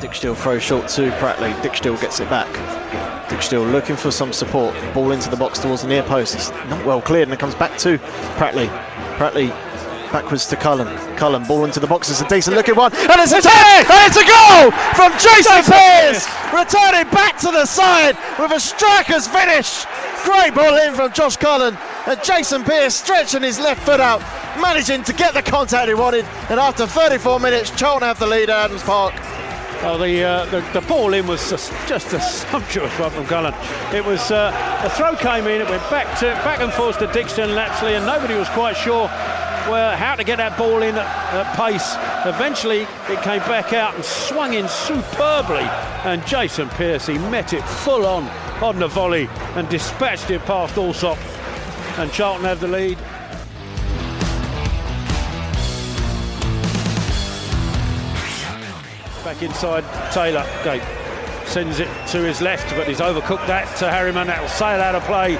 Dick Steele throws short to Pratley. Dick Steele gets it back. Steele looking for some support. Ball into the box towards the near post. It's not well cleared and it comes back to Pratley. Pratley backwards to Cullen. Cullen ball into the box. It's a decent looking one. And it's a tag! And it's a goal from Jason Pearce! Returning back to the side with a striker's finish. Great ball in from Josh Cullen. And Jason Pearce stretching his left foot out, managing to get the contact he wanted. And after 34 minutes, Charlton have the lead at Adams Park. Oh, the, uh, the the ball in was just, a sumptuous one from Cullen. It was uh, the throw came in, it went back to back and forth to Dixon Lapslie, and nobody was quite sure where how to get that ball in at, at pace. Eventually, it came back out and swung in superbly, and Jason Pearce he met it full on on the volley and dispatched it past Allsop, and Charlton have the lead. Back inside Taylor. Okay. Sends it to his left, but he's overcooked that to Harriman. That'll sail out of play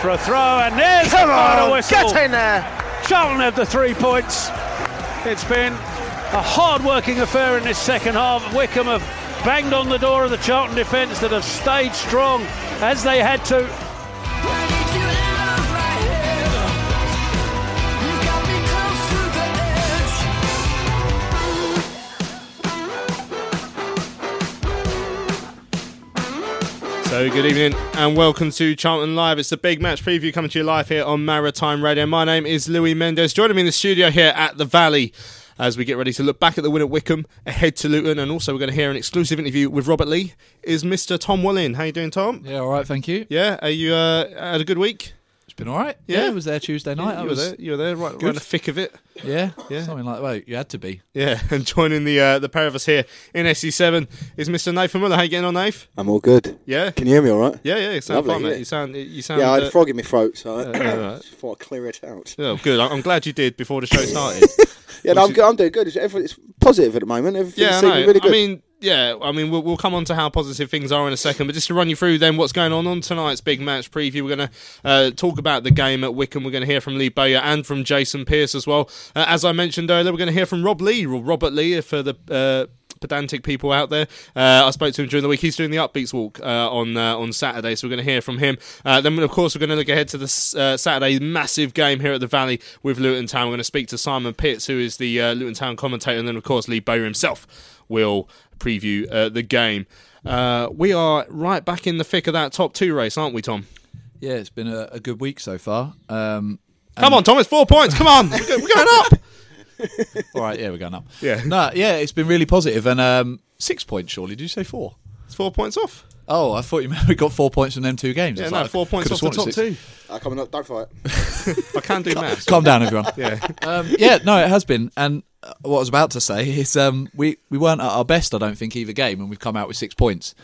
for a throw, and there's Come the final on, whistle. get in there. Charlton have the three points. It's been a hard-working affair in this second half. Wycombe have banged on the door of the Charlton defence that have stayed strong as they had to. So, good evening and welcome to Charlton Live. It's the big match preview coming to you live here on Maritime Radio. My name is Louis Mendes. Joining me in the studio here at the Valley as we get ready to look back at the win at Wycombe, ahead to Luton, and also we're going to hear an exclusive interview with Robert Lee. Is Mr. Tom Wallin? How you doing, Tom? Yeah, all right, thank you. Yeah, are you uh, had a good week? It's been all right. Yeah. Yeah, I was there Tuesday night. you I were was there. You were there, right, right Good. in the thick of it. Yeah, Yeah. something like that. Well, you had to be. Yeah, and joining the uh, the pair of us here in SC7 is Mr. Nathan Muller. How you getting on, Nath? I'm all good. Yeah, Can you hear me all right? yeah, yeah. You sound Lovely, fine, mate. yeah. You sound, you sound. yeah, I had uh, a frog in my throat, so I uh, alright. just thought I'd clear it out. Oh, good. I'm I'm glad you did before the show started. Yeah, no, I'm, good. I'm doing good. It's, it's positive at the moment. Everything's Yeah, I seeming know. really good. I mean, yeah, I mean, we'll, we'll come on to how positive things are in a second, but just to run you through then what's going on on tonight's big match preview, we're going to uh, talk about the game at Wycombe. We're going to hear from Lee Bowyer and from Jason Pearce as well. Uh, as I mentioned earlier, we're going to hear from Rob Lee, or Robert Lee, for the. Uh, Pedantic people out there. Uh, I spoke to him during the week. He's doing the Upbeats walk uh, on uh, on Saturday, so we're going to hear from him. Uh, then, of course, we're going to look ahead to the uh, Saturday massive game here at the Valley with Luton Town. We're going to speak to Simon Pitts, who is the Luton Town commentator, and then, of course, Lee Bowyer himself will preview uh, the game. Uh, we are right back in the thick of that top two race, aren't we, Tom? Yeah, it's been a, a good week so far. Um, Come on, Tom, it's four points. Come on, we're going up. all right, yeah, we're going up. Yeah. no, yeah, it's been really positive and um, six points. Surely, did you say four? It's four points off. Oh, I thought you meant we got four points from them two games. I Yeah, was no, like, four points off the top it was two. six. Uh, come on, don't fight. I can do maths. Calm down, everyone. Yeah. um, yeah, no, it has been. And what I was about to say is um, we, we weren't at our best, I don't think, either game, and we've come out with six points.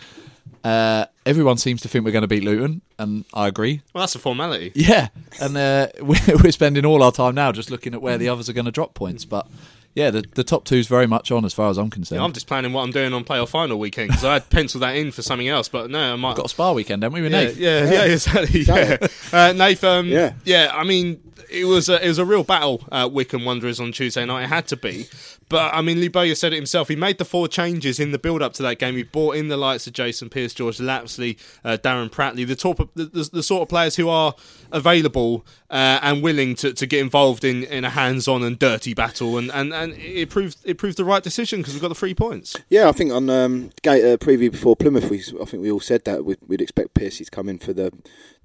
Uh, everyone seems to think we're going to beat Luton, and I agree. Well, that's a formality. Yeah, and uh, we're, we're spending all our time now just looking at where the others are going to drop points. But yeah, the, the top two's very much on as far as I'm concerned. I'm just planning what I'm doing on playoff final weekend because I had penciled that in for something else, but no, I might. got a spa weekend, haven't we? With yeah, Nate? yeah, yeah, exactly. Yeah, uh, Nathan. Yeah. yeah. I mean, it was a, it was a real battle. Uh, Wycombe Wanderers on Tuesday night. It had to be, but I mean, Lee Bowyer said it himself. He made the four changes in the build up to that game. He brought in the likes of Jason Pearce, George Lapslie, uh, Darren Pratley, the top, the, the, the sort of players who are available uh, and willing to, to get involved in, in a hands on and dirty battle, and, and, and it proved it proved the right decision because we got the three points. Yeah, I think on um, gate uh, preview before Plymouth, we I think we all said that we'd, we'd expect Pearcey to come in for the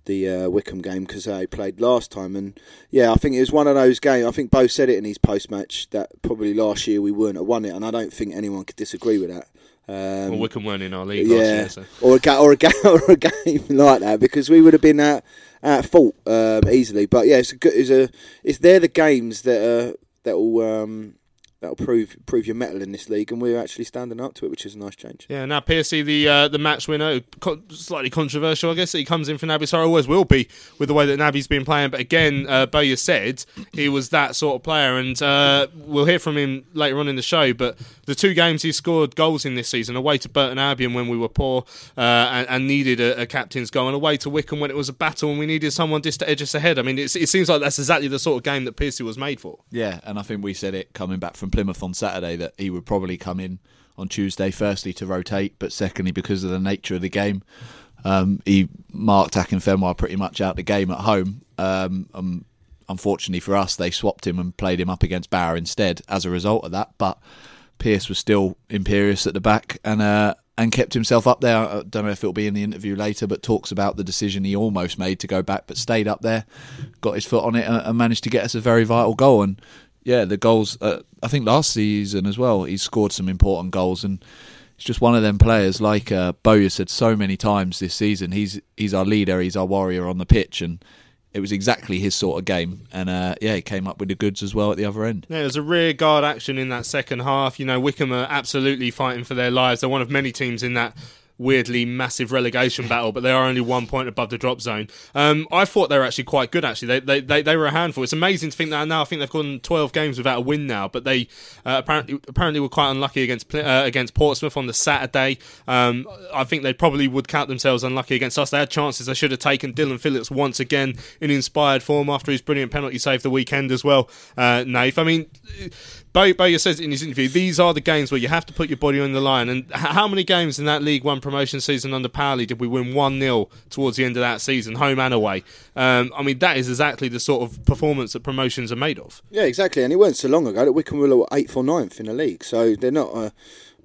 the uh, Wycombe game because they played last time, and yeah, I think it was one of those games. I think Bo said it in his post match that probably last year we wouldn't have won it, and I don't think anyone could disagree with that. Um, Well, Wycombe weren't in our league yeah, last year, so. or a ga- or a ga- or a game like that because we would have been at, at fault um, easily. But yeah, it's a good, it's a it's they're the games that uh, that will um, that'll prove prove your metal in this league, and we're actually standing up to it, which is a nice change. Yeah, now Pearcey, the uh, the match winner, co- slightly controversial, I guess. He comes in for Naby Sarr, always will be with the way that Naby's been playing. But again, uh, Bowyer said he was that sort of player, and uh, we'll hear from him later on in the show. But the two games he scored goals in this season, away to Burton Albion when we were poor uh, and, and needed a, a captain's goal, and away to Wycombe when it was a battle and we needed someone just to edge us ahead. I mean, it's, it seems like that's exactly the sort of game that Pearcey was made for. Yeah, and I think we said it coming back from Plymouth on Saturday that he would probably come in on Tuesday, firstly to rotate, but secondly because of the nature of the game. Um, he marked Akinfenwa pretty much out the game at home. Um, um, unfortunately for us, they swapped him and played him up against Bauer instead as a result of that. But Pierce was still imperious at the back and uh, and kept himself up there. I don't know if it'll be in the interview later, but talks about the decision he almost made to go back, but stayed up there, got his foot on it, and, and managed to get us a very vital goal. And yeah, the goals. Uh, I think last season as well, he scored some important goals, and he's just one of them players. Like uh, Bowyer said so many times this season, he's he's our leader, he's our warrior on the pitch, and it was exactly his sort of game. And uh, yeah, he came up with the goods as well at the other end. Yeah, there's a rear guard action in that second half. You know, Wycombe are absolutely fighting for their lives. They're one of many teams in that weirdly massive relegation battle, but they are only one point above the drop zone. Um, I thought they were actually quite good. Actually, they, they they they were a handful. It's amazing to think that now. I think they've gone 12 games without a win now, but they uh, apparently apparently were quite unlucky against uh, against Portsmouth on the Saturday. Um, I think they probably would count themselves unlucky against us. They had chances they should have taken. Dylan Phillips once again in inspired form after his brilliant penalty save the weekend as well. Uh, Nath, I mean. Bay- Bowyer says in his interview, these are the games where you have to put your body on the line. And how many games in that League One promotion season under Powell did we win 1 0 towards the end of that season, home and away? Um, I mean, that is exactly the sort of performance that promotions are made of. Yeah, exactly. And it weren't so long ago that Wycombe were eighth or ninth in the league, so they're not a,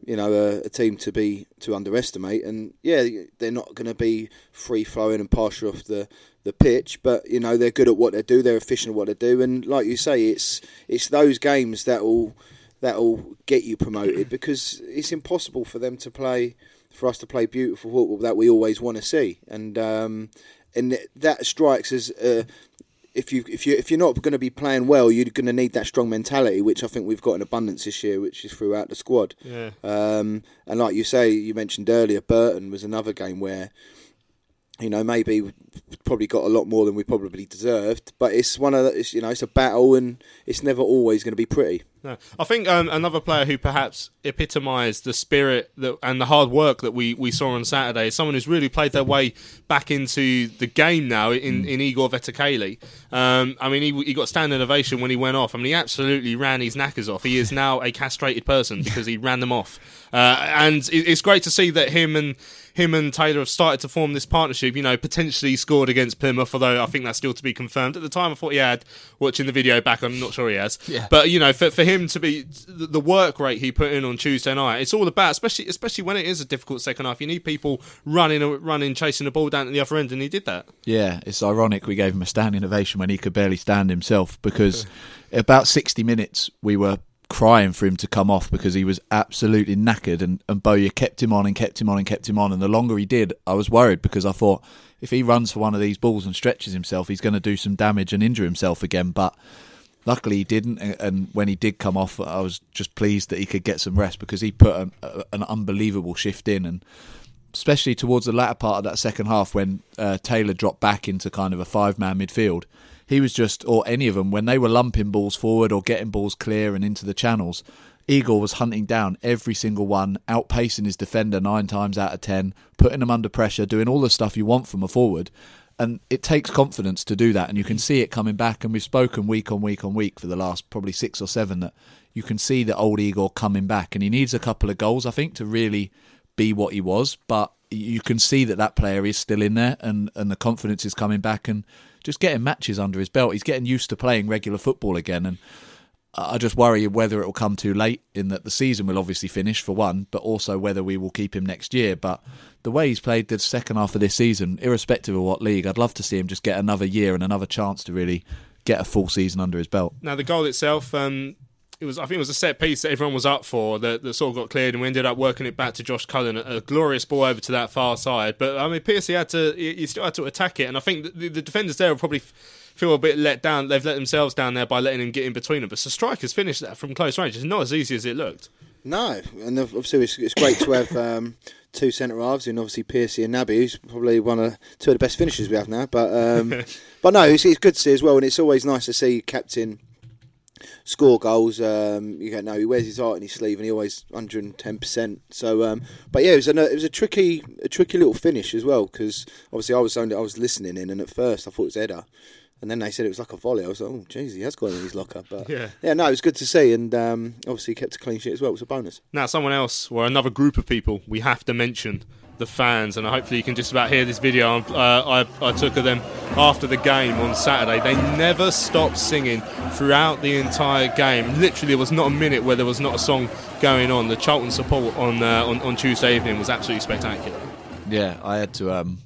you know, a, a team to be to underestimate. And yeah, they're not going to be free flowing and partial off the the pitch, but you know they're good at what they do. They're efficient at what they do, and like you say, it's it's those games that will that will get you promoted because it's impossible for them to play for us to play beautiful football that we always want to see, and um, and that strikes as. Uh, if you if you if you're not going to be playing well, you're going to need that strong mentality, which I think we've got in abundance this year, which is throughout the squad. Yeah. Um, and like you say, you mentioned earlier, Burton was another game where, you know, maybe probably got a lot more than we probably deserved, but it's one of the, it's, you know it's a battle and it's never always going to be pretty. No. I think um, another player who perhaps epitomised the spirit that, and the hard work that we, we saw on Saturday is someone who's really played their way back into the game now in, in Igor Vetokele. Um, I mean, he, he got standing ovation when he went off. I mean, he absolutely ran his knackers off. He is now a castrated person because he ran them off. Uh, and it, it's great to see that him and him and Taylor have started to form this partnership. You know, potentially scored against Plymouth, although I think that's still to be confirmed. At the time, I thought he had. Watching the video back, I'm not sure he has. Yeah. But you know, for, for him to be the the work rate he put in on Tuesday night, it's all about, especially especially when it is a difficult second half. You need people running, running, chasing the ball down to the other end, and he did that. Yeah, it's ironic we gave him a standing ovation when he could barely stand himself because about 60 minutes we were crying for him to come off because he was absolutely knackered and, and Bowyer kept him on and kept him on and kept him on and the longer he did I was worried because I thought if he runs for one of these balls and stretches himself he's going to do some damage and injure himself again but luckily he didn't and, when he did come off I was just pleased that he could get some rest because he put an, an unbelievable shift in and especially towards the latter part of that second half when uh, Taylor dropped back into kind of a five man midfield. He was just, or any of them, when they were lumping balls forward or getting balls clear and into the channels, Igor was hunting down every single one, outpacing his defender nine times out of ten, putting them under pressure, doing all the stuff you want from a forward. And it takes confidence to do that, and you can mm. see it coming back. And we've spoken week on week on week for the last probably six or seven that you can see the old Igor coming back, and he needs a couple of goals, I think, to really be what he was. But you can see that that player is still in there, and and the confidence is coming back, and just getting matches under his belt. He's getting used to playing regular football again, and I just worry whether it will come too late in that the season will obviously finish for one, but also whether we will keep him next year. But the way he's played the second half of this season, irrespective of what league, I'd love to see him just get another year and another chance to really get a full season under his belt. Now the goal itself, um, it was I think it was a set piece that everyone was up for that, that sort of got cleared, and we ended up working it back to Josh Cullen, a, glorious ball over to that far side. But I mean, Pearcey had to he, he still had to attack it, and I think the, the defenders there will probably. F- feel a bit let down. They've let themselves down there by letting him get in between them. But the strikers finished that from close range. It's not as easy as it looked. No, and obviously it's, it's great to have um, two centre halves, and obviously Pearcey and Naby, who's probably one of two of the best finishers we have now. But um, but no, it's, it's, good to see as well, and it's always nice to see captain score goals. Um, you don't know he wears his heart in his sleeve, and he always 110 percent. So, um, but yeah, it was a it was a tricky a tricky little finish as well because obviously I was only I was listening in, and at first I thought it was header. And then they said it was like a volley. I was like, oh, jeez, he has got it in his locker. But yeah, yeah, no, it was good to see, and um, obviously he kept a clean sheet as well. It was a bonus. Now, someone else, or another group of people, we have to mention the fans, and hopefully you can just about hear this video uh, I, I took of them after the game on Saturday. They never stopped singing throughout the entire game. Literally, there was not a minute where there was not a song going on. The Charlton support on uh, on, on Tuesday evening was absolutely spectacular. Yeah, I had to um,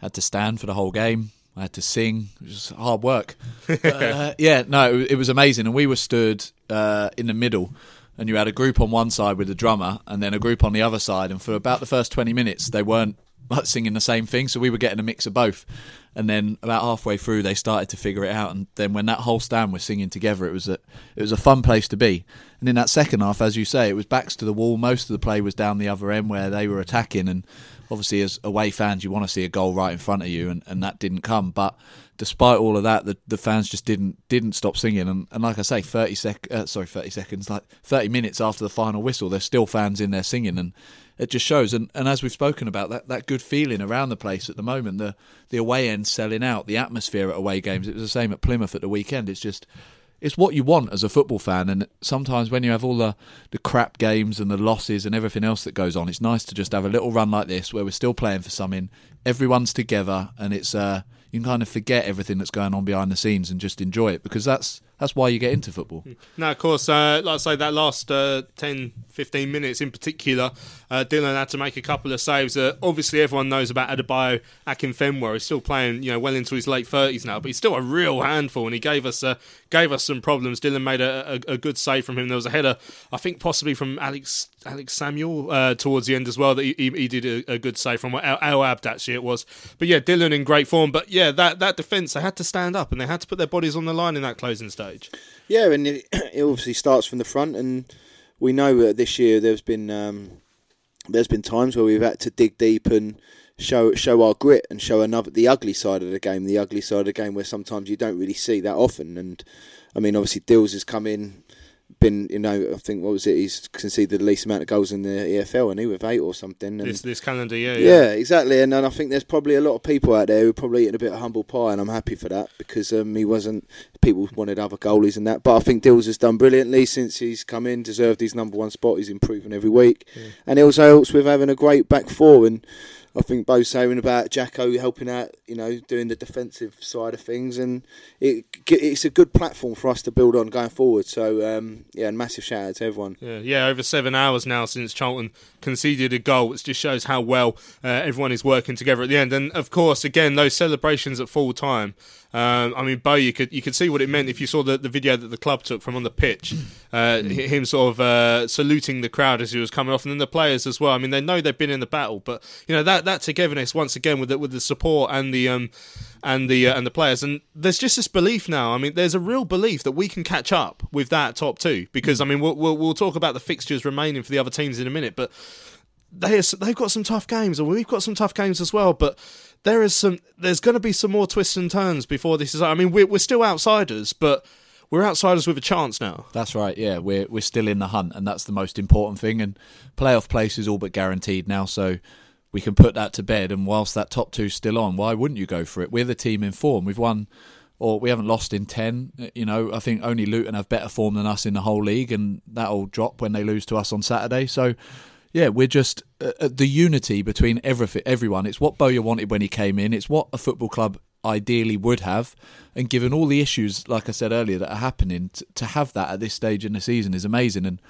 had to stand for the whole game. I had to sing. It was hard work. uh, yeah, no, it, it, was amazing. And we were stood uh, in the middle, and you had a group on one side with the drummer, and then a group on the other side. And for about the first twenty minutes, they weren't like, singing the same thing, so we were getting a mix of both. And then about halfway through, they started to figure it out. And then when that whole stand was singing together, it was a it was a fun place to be. And in that second half, as you say, it was backs to the wall. Most of the play was down the other end where they were attacking, and obviously as away fans you want to see a goal right in front of you and, and that didn't come but despite all of that the, the fans just didn't didn't stop singing and, and like I say 30 sec uh, sorry 30 seconds like 30 minutes after the final whistle there's still fans in there singing and it just shows and, and as we've spoken about that that good feeling around the place at the moment the the away end selling out the atmosphere at away games it was the same at Plymouth at the weekend it's just it's what you want as a football fan. And sometimes when you have all the, the crap games and the losses and everything else that goes on, it's nice to just have a little run like this where we're still playing for something. Everyone's together, and it's uh, you can kind of forget everything that's going on behind the scenes and just enjoy it because that's that's why you get into football. Now, of course, uh, like I say, that last uh, 10, 15 minutes in particular, uh, Dylan had to make a couple of saves. Uh, obviously, everyone knows about Adebayo Akinfenwa. He's still playing, you know, well into his late thirties now, but he's still a real handful, and he gave us uh, gave us some problems. Dylan made a, a, a, good save from him. There was a header, I think, possibly from Alex Alex Samuel uh, towards the end as well that he, he did a, a, good save from El, El Abd actually it was. But yeah, Dylan in great form. But yeah, that that defence they had to stand up and they had to put their bodies on the line in that closing stage. Yeah, and it, it obviously starts from the front, and we know that this year there's been. Um, there's been times where we've had to dig deep and show show our grit and show another the ugly side of the game, the ugly side of the game where sometimes you don't really see that often. And I mean, obviously, Dills has come in, been you know, I think what was it? He's conceded the least amount of goals in the EFL, and he with eight or something. This this calendar year, yeah. yeah, exactly. And, and I think there's probably a lot of people out there who are probably eating a bit of humble pie, and I'm happy for that because um, he wasn't. People wanted other goalies and that, but I think Dills has done brilliantly since he's come in, deserved his number one spot. He's improving every week, yeah. and it also helps with having a great back four and I think Bo's saying about Jacko helping out, you know, doing the defensive side of things, and it it's a good platform for us to build on going forward. So um, yeah, and massive shout out to everyone. Yeah, yeah, over seven hours now since Charlton conceded a goal, which just shows how well uh, everyone is working together at the end. And of course, again, those celebrations at full time. Um, I mean, Bo, you could you could see what it meant if you saw the, the video that the club took from on the pitch, uh, him sort of uh, saluting the crowd as he was coming off, and then the players as well. I mean, they know they've been in the battle, but you know that that togetherness once again with the, with the support and the um, and the uh, and the players, and there's just this belief now. I mean, there's a real belief that we can catch up with that top two because I mean, we'll we'll, we'll talk about the fixtures remaining for the other teams in a minute, but they they've got some tough games, and we've got some tough games as well, but there is some there's going to be some more twists and turns before this is. I mean, we're we're still outsiders, but we're outsiders with a chance now. That's right. Yeah, we're we're still in the hunt, and that's the most important thing. And playoff place is all but guaranteed now. So we can put that to bed. And whilst that top two's still on, why wouldn't you go for it? We're the team in form. We've won, or we haven't lost in ten. You know, I think only Luton have better form than us in the whole league, and that'll drop when they lose to us on Saturday. So. Yeah, we're just uh, uh the unity between every, everyone. It's what Bowyer wanted when he came in. It's what a football club ideally would have. And given all the issues, like I said earlier, that are happening, to, to have that at this stage in the season is amazing. And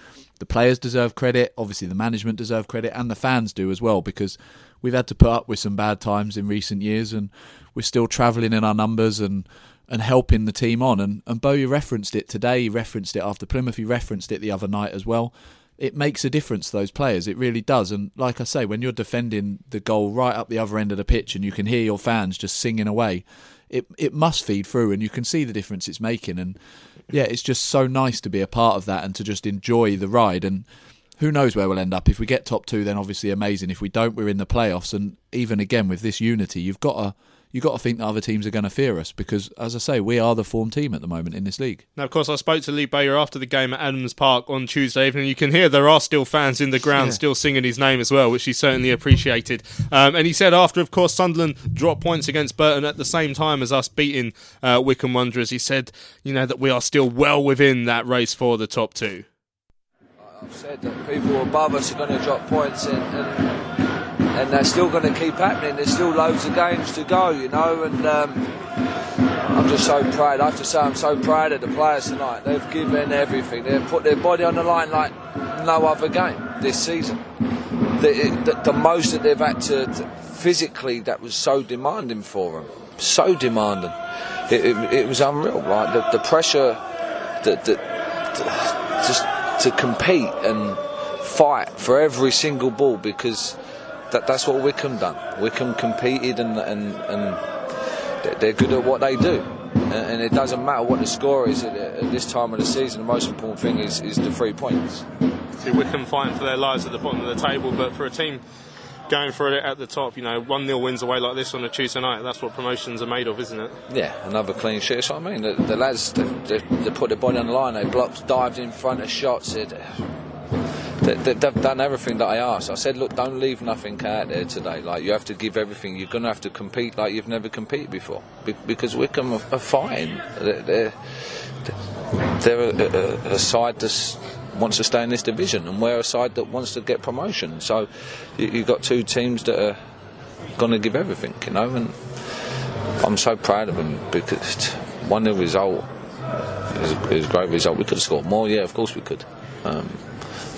the players deserve credit. Obviously, the management deserve credit, and the fans do as well, because we've had to put up with some bad times in recent years, and we're still travelling in our numbers and and helping the team on. And and Bowyer referenced it today. He referenced it after Plymouth. He referenced it the other night as well it makes a difference to those players. It really does. And like I say, when you're defending the goal right up the other end of the pitch and you can hear your fans just singing away, it it must feed through and you can see the difference it's making. And yeah, it's just so nice to be a part of that and to just enjoy the ride. And who knows where we'll end up. If we get top two, then obviously amazing. If we don't, we're in the playoffs. And even again with this unity, you've got to you've got to think that other teams are going to fear us because, as I say, we are the form team at the moment in this league. Now, of course, I spoke to Lee Bowyer after the game at Adams Park on Tuesday evening. You can hear there are still fans in the ground yeah. still singing his name as well, which he certainly appreciated. Um, and he said after, of course, Sunderland dropped points against Burton at the same time as us beating uh, Wycombe Wanderers, he said, you know, that we are still well within that race for the top two. I've said that people above us are going to drop points and, and and that's still going to keep happening. There's still loads of games to go, you know, and um, I'm just so proud. I have to say, I'm so proud of the players tonight. They've given everything. They've put their body on the line like no other game this season. The, the, the most that they've had to, to, physically that was so demanding for them, so demanding. It, it, it was unreal, right? The, the pressure that, just to compete and fight for every single ball because that, that's what Wycombe done. Wycombe competed and, and, and they're good at what they do. And, it doesn't matter what the score is at, at, this time of the season. The most important thing is, is the three points. See Wycombe fighting for their lives at the bottom of the table, but for a team going for it at the top, you know, 1 0 wins away like this on a Tuesday night, that's what promotions are made of, isn't it? Yeah, another clean sheet. That's what I mean. The, the lads, they, they, they, put their body on the line, they blocked, dived in front of shots. It, they, have done everything that I asked. I said, look, don't leave nothing out there today. Like you have to give everything. You're going to have to compete like you've never competed before, Be- because Wycombe are, fine. They're, they're, they're a, a, a, side that wants to stay in this division, and we're a side that wants to get promotion. So you, you've got two teams that are going to give everything, you know. And I'm so proud of them because one the result is is a great result. We could have scored more, yeah, of course we could. Um,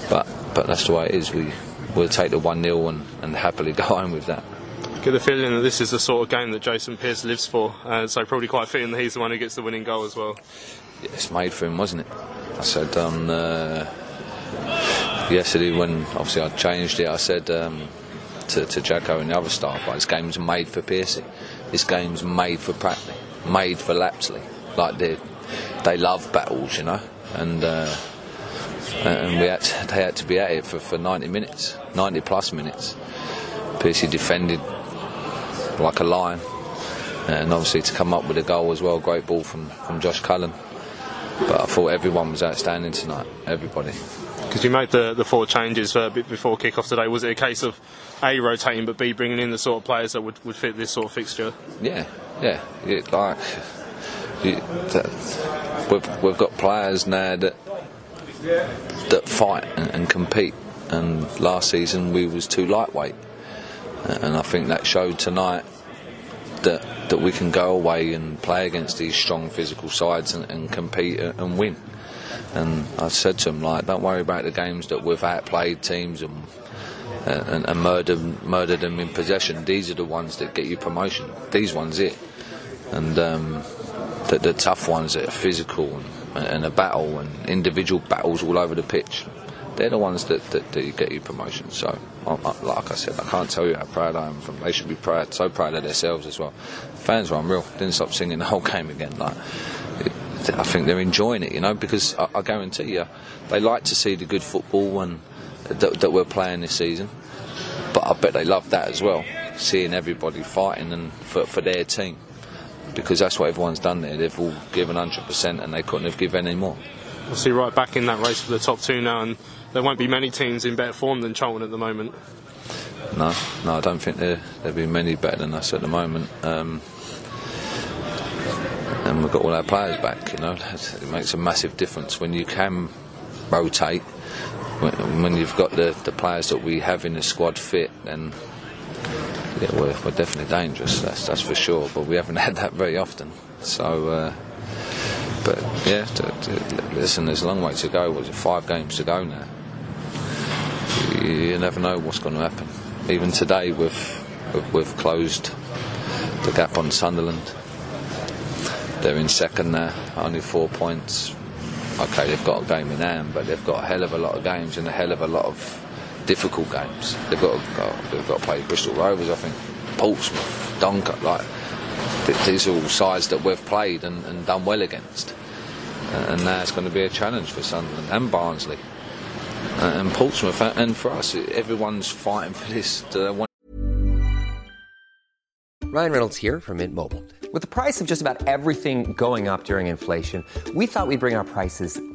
but but that's the way it is. We we'll take the one 0 and, and happily go home with that. Get the feeling that this is the sort of game that Jason Pearce lives for, uh, so probably quite fitting that he's the one who gets the winning goal as well. Yeah, it's made for him, wasn't it? I said on uh, yesterday when obviously I changed it, I said um, to, to Jacko and the other staff, like, this game's made for Pearcey. This game's made for Pratley, made for Lapslie. Like they they love battles, you know, and. Uh, and we had to, they had to be at it for, for 90 minutes, 90 plus minutes. Pearcey defended like a lion, and obviously to come up with a goal as well, great ball from, from Josh Cullen. But I thought everyone was outstanding tonight, everybody. Because you made the, the four changes uh, before kick-off today, was it a case of A, rotating, but B, bringing in the sort of players that would, would fit this sort of fixture? Yeah, yeah. It, like, you, that, we've, we've got players now that that fight and, and compete. And last season we was too lightweight, and I think that showed tonight that that we can go away and play against these strong physical sides and, and compete and win. And I said to him, like, don't worry about the games that we've outplayed teams and and, and murdered murdered them in possession. These are the ones that get you promotion. These ones it, and um, the, the tough ones that are physical and and a battle and individual battles all over the pitch. They're the ones that, that, that get you promotion. So, like I said, I can't tell you how proud I am. From they should be proud, so proud of themselves as well. Fans were unreal. Didn't stop singing the whole game again. Like, it, I think they're enjoying it, you know, because I, I, guarantee you, they like to see the good football and that, that we're playing this season. But I bet they love that as well, seeing everybody fighting and for, for their team because that's what everyone's done there. They've all given 100% and they couldn't have given any more. We'll see right back in that race for the top two now, and there won't be many teams in better form than Charlton at the moment. no, no, I don't think there there'll be many better than us at the moment. Um, and we've got all our players back. You know, it makes a massive difference when you can rotate. When, when you've got the, the players that we have in the squad fit, then yeah, we're, we're definitely dangerous. That's that's for sure. But we haven't had that very often. So. Uh, but yeah, to, to, listen, there's a long way to go. Was it five games to go now? You, never know what's going to happen. Even today, we've, we've closed the gap on Sunderland. They're in second now, only four points. Okay, they've got a game in hand, but they've got a hell of a lot of games and a hell of a lot of difficult games. They've got to, got, they've got to play Bristol Rovers, I think, Portsmouth, Dunkirk, like these are all sides that we've played and, and done well against. And now it's going to be a challenge for Sunderland and Barnsley and Portsmouth. And for us, everyone's fighting for this. Uh, Ryan Reynolds here from Mint Mobile. With the price of just about everything going up during inflation, we thought we'd bring our prices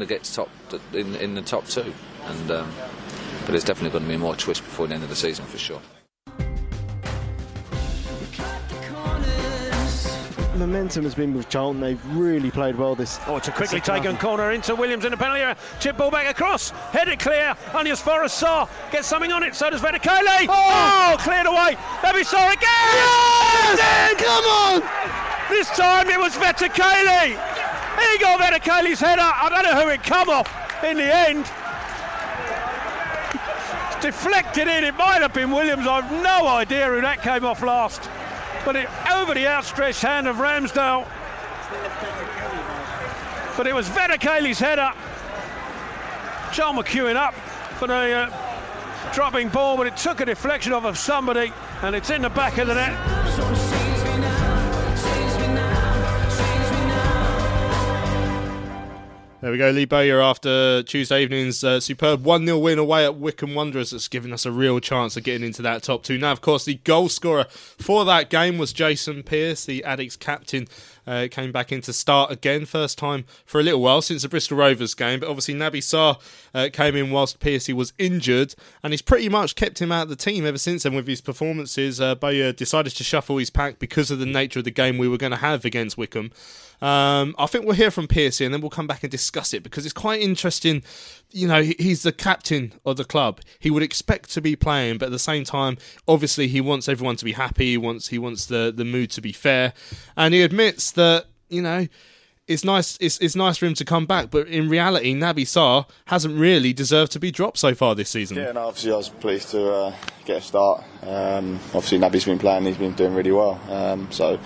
That gets top in, in the top two. And um, but it's definitely going to be more twist before the end of the season for sure. Momentum has been with Charlton. They've really played well this. Oh, it's a quickly taken corner into Williams in the penalty area. Chip ball back across. Headed clear. Only as far as Sarr gets something on it. So does Vetokele. Oh! cleared away. Naby Sarr again. Yes! Come on! This time it was Vetokele. Got Vetokele's header. I don't know who it come off in the end. Deflected in. It might have been Williams. I've no idea who that came off last. But it over the outstretched hand of Ramsdale. But it was Vetokele's header. John McEwen up for the uh, dropping ball, but it took a deflection off of somebody, and it's in the back of the net. There we go, Lee Bowyer after Tuesday evening's uh, superb 1 0 win away at Wycombe Wanderers that's given us a real chance of getting into that top two. Now, of course, the goal scorer for that game was Jason Pearce, the Addicts captain. Uh, came back in to start again, first time for a little while since the Bristol Rovers game. But obviously, Naby Sarr uh, came in whilst Pearcey was injured, and he's pretty much kept him out of the team ever since then with his performances. Uh, Bowyer decided to shuffle his pack because of the nature of the game we were going to have against Wycombe. Um, I think we'll hear from Pearcey and then we'll come back and discuss it because it's quite interesting. You know, he's the captain of the club. He would expect to be playing, but at the same time, obviously, he wants everyone to be happy. He wants he wants the the mood to be fair, and he admits that you know. It's nice. It's, it's nice for him to come back, but in reality, Naby Sarr hasn't really deserved to be dropped so far this season. Yeah, no, obviously I was pleased to uh, get a start. Um, obviously Naby's been playing, he's been doing really well. Um, so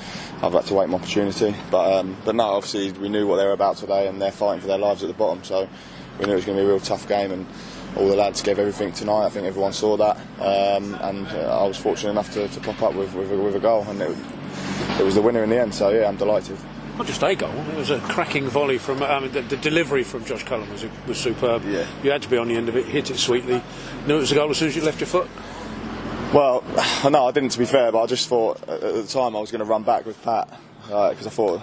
I've had to wait my opportunity. But um, but no, obviously we knew what they were about today, and they're fighting for their lives at the bottom. So we knew it was going to be a real tough game, and all the lads gave everything tonight. I think everyone saw that, um, and uh, I was fortunate enough to, to pop up with with with a goal, and it, it was the winner in the end. So yeah, I'm delighted. Not just a goal, it was a cracking volley from. I mean, the, the delivery from Josh Cullen was was superb. Yeah. You had to be on the end of it, hit it sweetly. Knew it was a goal as soon as you left your foot. Well, no, I didn't to be fair, but I just thought at the time I was going to run back with Pat because I thought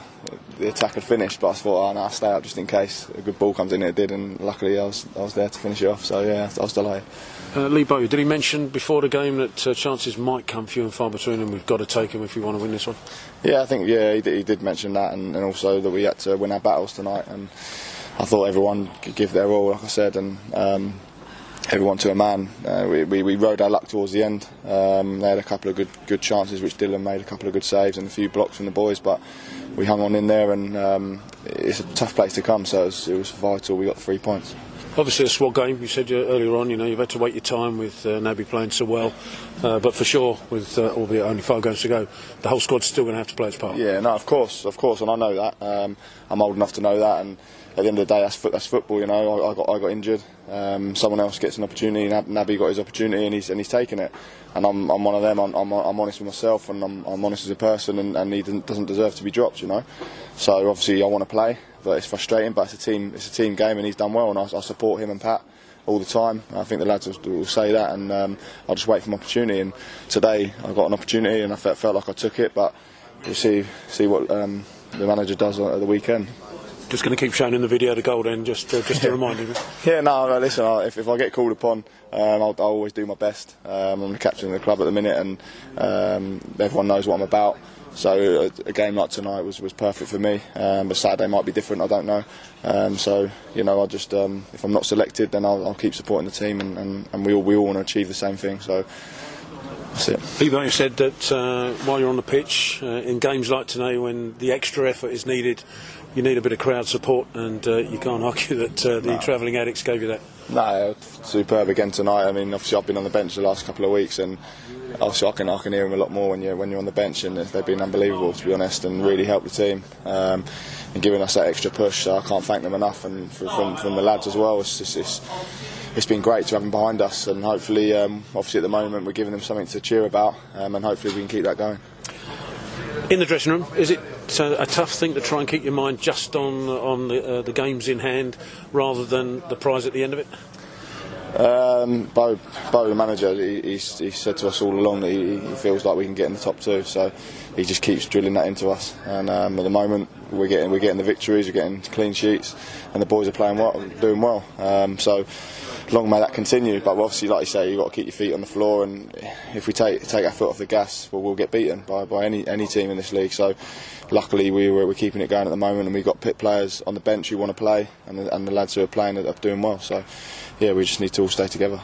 the attack had finished, but I thought, oh no, I'll stay out just in case a good ball comes in. It did, and luckily I was I was there to finish it off. So yeah, I was delighted. Uh, Lee Bowyer, did he mention before the game that uh, chances might come few and far between and we've got to take them if we want to win this one? Yeah, I think yeah he did, he did mention that, and, and also that we had to win our battles tonight. And I thought everyone could give their all, like I said, and um, everyone to a man. Uh, we, we, we rode our luck towards the end. Um, they had a couple of good good chances, which Dylan made a couple of good saves and a few blocks from the boys, but we hung on in there, and um, it's a tough place to come. So it was, it was vital. We got three points. Obviously, a squad game. You said earlier on, you know, you've had to wait your time with uh, Naby playing so well, uh, but for sure, with uh, albeit only five games to go, the whole squad's still going to have to play its part. Yeah, no, of course, of course, and I know that. Um, I'm old enough to know that, and at the end of the day, that's, that's football. You know, I, I got I got injured. Um, someone else gets an opportunity. Nab, Naby got his opportunity, and he's and he's taken it. And I'm, I'm one of them. I'm, I'm, I'm honest with myself, and I'm, I'm honest as a person, and, and he doesn't deserve to be dropped. You know, so obviously I want to play, but it's frustrating. But it's a team, it's a team game, and he's done well, and I, I support him and Pat all the time. I think the lads will, will say that, and um, I'll just wait for my opportunity. And today I got an opportunity, and I felt, felt like I took it, but we'll see see what um, the manager does at the weekend just going to keep showing in the video the goal then, just to, just to remind him. Yeah, no, no listen, I, if, if I get called upon, um, I'll, I'll, always do my best. Um, I'm the captain of the club at the minute, and um, everyone knows what I'm about. So a, a, game like tonight was, was perfect for me. Um, but Saturday might be different. I don't know. Um, so you know, I just um, if I'm not selected, then I'll, I'll keep supporting the team, and, and, and, we all we all want to achieve the same thing. So. That's it. Libo said that uh, while you're on the pitch, uh, in games like tonight, when the extra effort is needed, you need a bit of crowd support, and uh, you can't argue that uh, the no. travelling addicts gave you that. No, superb again tonight. I mean, obviously I've been on the bench the last couple of weeks, and obviously I can I can hear them a lot more when you're when you're on the bench, and they've been unbelievable to be honest, and really helped the team. Um, and giving us that extra push, so I can't thank them enough, and from, from the lads as well. It's, just, it's, it's been great to have them behind us, and hopefully, um, obviously at the moment we're giving them something to cheer about, um, and hopefully we can keep that going. In the dressing room, is it a, tough thing to try and keep your mind just on on the, uh, the games in hand rather than the prize at the end of it? Um, Bo, Bo, the manager, he, he's, he said to us all along that he, he, feels like we can get in the top two. So he just keeps drilling that into us. And um, at the moment, we're getting we're getting the victories, we're getting clean sheets, and the boys are playing well, doing well. Um, so long may that continue. But obviously, like you say, you've got to keep your feet on the floor, and if we take take our foot off the gas, well, we'll get beaten by, by any any team in this league. So, luckily, we were, we're keeping it going at the moment, and we've got pit players on the bench who want to play, and the, and the lads who are playing are doing well. So, yeah, we just need to all stay together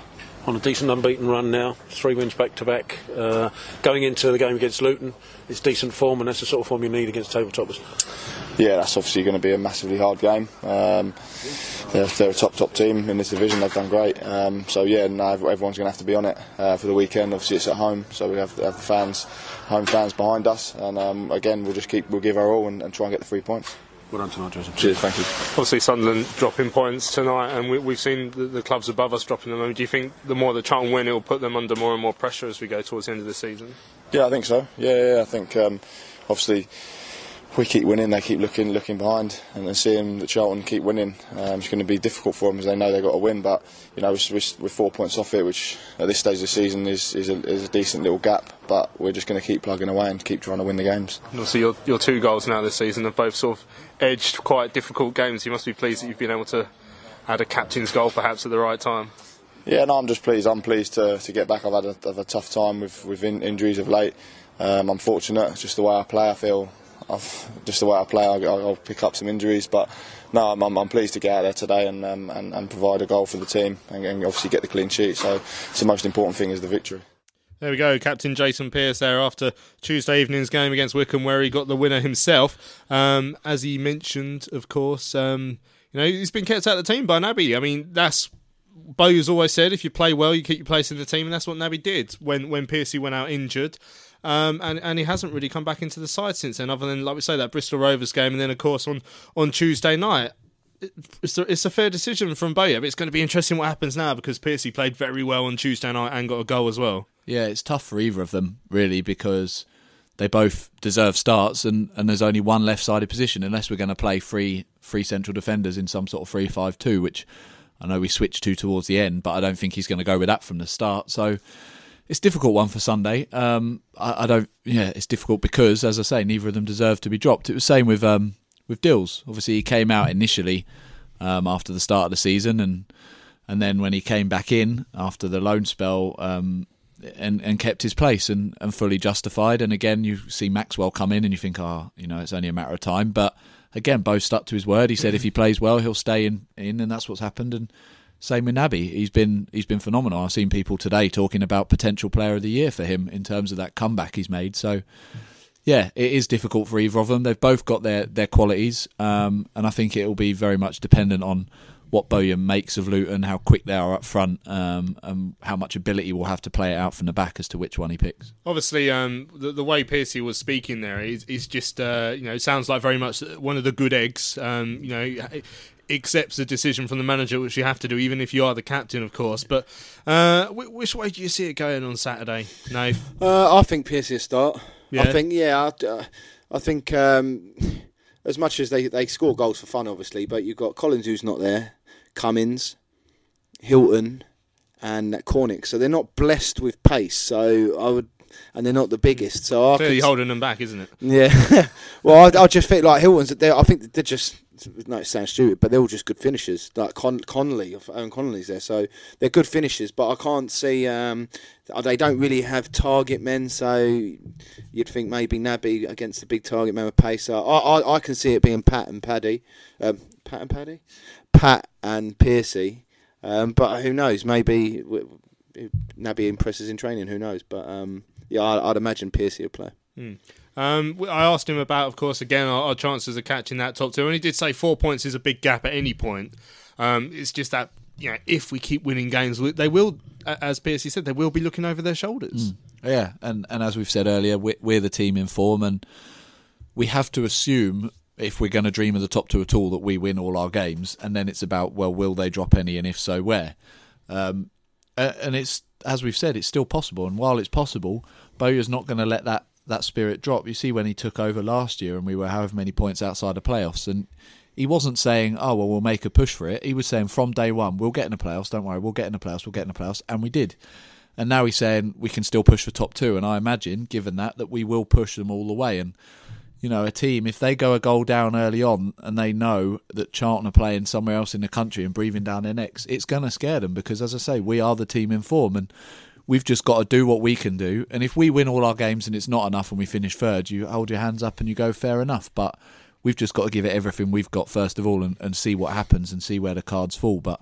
on a decent unbeaten run now, three wins back to back. Uh, going into the game against Luton, it's decent form, and that's the sort of form you need against table toppers. Yeah, that's obviously going to be a massively hard game. Um, they're, they're, a top top team in this division. They've done great. Um, so yeah, now everyone's going to have to be on it uh, for the weekend. Obviously, it's at home, so we have, have the fans, home fans behind us, and um, again, we'll just keep we'll give our all and, and try and get the three points. Well done tonight, Jason. Cheers, thank you. Obviously, Sunderland dropping points tonight, and we, have seen the, the, clubs above us dropping them. I mean, do you think the more the Charlton win, it will put them under more and more pressure as we go towards the end of the season? Yeah, I think so. Yeah, yeah I think um, obviously we keep winning, they keep looking looking behind, and then seeing that Charlton keep winning, um, it's going to be difficult for them because they know they've got to win. But you know, we're, we're, four points off it, which at this stage of the season is is a, is a decent little gap. But we're just going to keep plugging away and keep trying to win the games. Also, your your two goals now this season have both sort of edged quite difficult games. You must be pleased that you've been able to add a captain's goal perhaps at the right time. Yeah, no, I'm just pleased. I'm pleased to, to get back. I've had a, have a tough time with with in, injuries of late. Um, I'm fortunate. Just the way I play. I feel I've, just the way I play, I'll, I'll, pick up some injuries. But no, I'm, I'm, pleased to get out there today and, um, and, and, provide a goal for the team and, and, obviously get the clean sheet. So it's the most important thing is the victory. There we go, Captain Jason Pearce there after Tuesday evening's game against Wycombe, where he got the winner himself. Um, as he mentioned, of course, um, you know he's been kept out of the team by Naby. I mean, that's Bo's always said: if you play well, you keep your place in the team, and that's what Naby did when when Pearcey went out injured. Um, and and he hasn't really come back into the side since then, other than like we say that Bristol Rovers game, and then of course on on Tuesday night. It's a, fair decision from Bowyer, but it's going to be interesting what happens now because Pearcey played very well on Tuesday night and got a goal as well. Yeah, it's tough for either of them really because they both deserve starts, and, and there's only one left-sided position unless we're going to play three three central defenders in some sort of three-five-two, which I know we switched to towards the end, but I don't think he's going to go with that from the start. So it's difficult one for Sunday. Um, I, I, don't. Yeah, it's difficult because, as I say, neither of them deserve to be dropped. It was same with um, with Dills. Obviously, he came out initially um, after the start of the season, and and then when he came back in after the loan spell, um, and and kept his place and, and fully justified. And again, you see Maxwell come in, and you think, oh, you know, it's only a matter of time. But again, both stuck to his word. He said if he plays well, he'll stay in, in and that's what's happened. And same with Naby. He's been he's been phenomenal. I've seen people today talking about potential player of the year for him in terms of that comeback he's made. So yeah, it is difficult for either of them. They've both got their their qualities, um, and I think it will be very much dependent on what Bowyer makes of Luton, how quick they are up front, um, and how much ability we'll have to play it out from the back as to which one he picks. Obviously, um, the, the, way Pearcey was speaking there is, is just, uh, you know, sounds like very much one of the good eggs. Um, you know, accepts the decision from the manager, which you have to do, even if you are the captain, of course. But uh, which way do you see it going on Saturday, Nave? Uh, I think Pearcey will start. Yeah. I think, yeah, I, uh, I think um, as much as they, they score goals for fun, obviously, but you've got Collins who's not there. Cummins, Hylton, and Cornick. So they're not blessed with pace. So I would, and they're not the biggest. So I clearly holding them back, isn't it? Yeah. well, I, I just think like Hylton's. I think they're just. No, it sounds stupid, but they're all just good finishers. Like Con- Connolly, Owen Connolly's there, so they're good finishers. But I can't see um, they don't really have target men. So you'd think maybe Naby against the big target man with pace. I, I, I can see it being Pat and Paddy, um, Pat and Paddy. Pat and Pearcey. Um, but who knows? Maybe Naby impresses in training. Who knows? But um, yeah, I, would imagine Pearcey would play. Hmm. Um, I asked him about, of course, again our, our, chances of catching that top two, and he did say four points is a big gap at any point. Um, it's just that you know, if we keep winning games, they will, as Pearcey said, they will be looking over their shoulders. Mm. Yeah, and and as we've said earlier, we're, we're the team in form, and we have to assume if we're going to dream of the top two at all, that we win all our games, and then it's about well, will they drop any, and if so, where? Um, and it's as we've said, it's still possible. And while it's possible, Bowyer's not going to let that that spirit drop. You see, when he took over last year, and we were however many points outside the playoffs, and he wasn't saying, "Oh well, we'll make a push for it." He was saying, "From day one, we'll get in the playoffs. Don't worry, we'll get in the playoffs. We'll get in the playoffs," and we did. And now he's saying we can still push for top two. And I imagine, given that, that we will push them all the way. And you know, a team, if they go a goal down early on and they know that Charlton are playing somewhere else in the country and breathing down their necks, it's going to scare them because, as I say, we are the team in form and we've just got to do what we can do. And if we win all our games and it's not enough and we finish third, you hold your hands up and you go, fair enough. But we've just got to give it everything we've got first of all and, and see what happens and see where the cards fall. But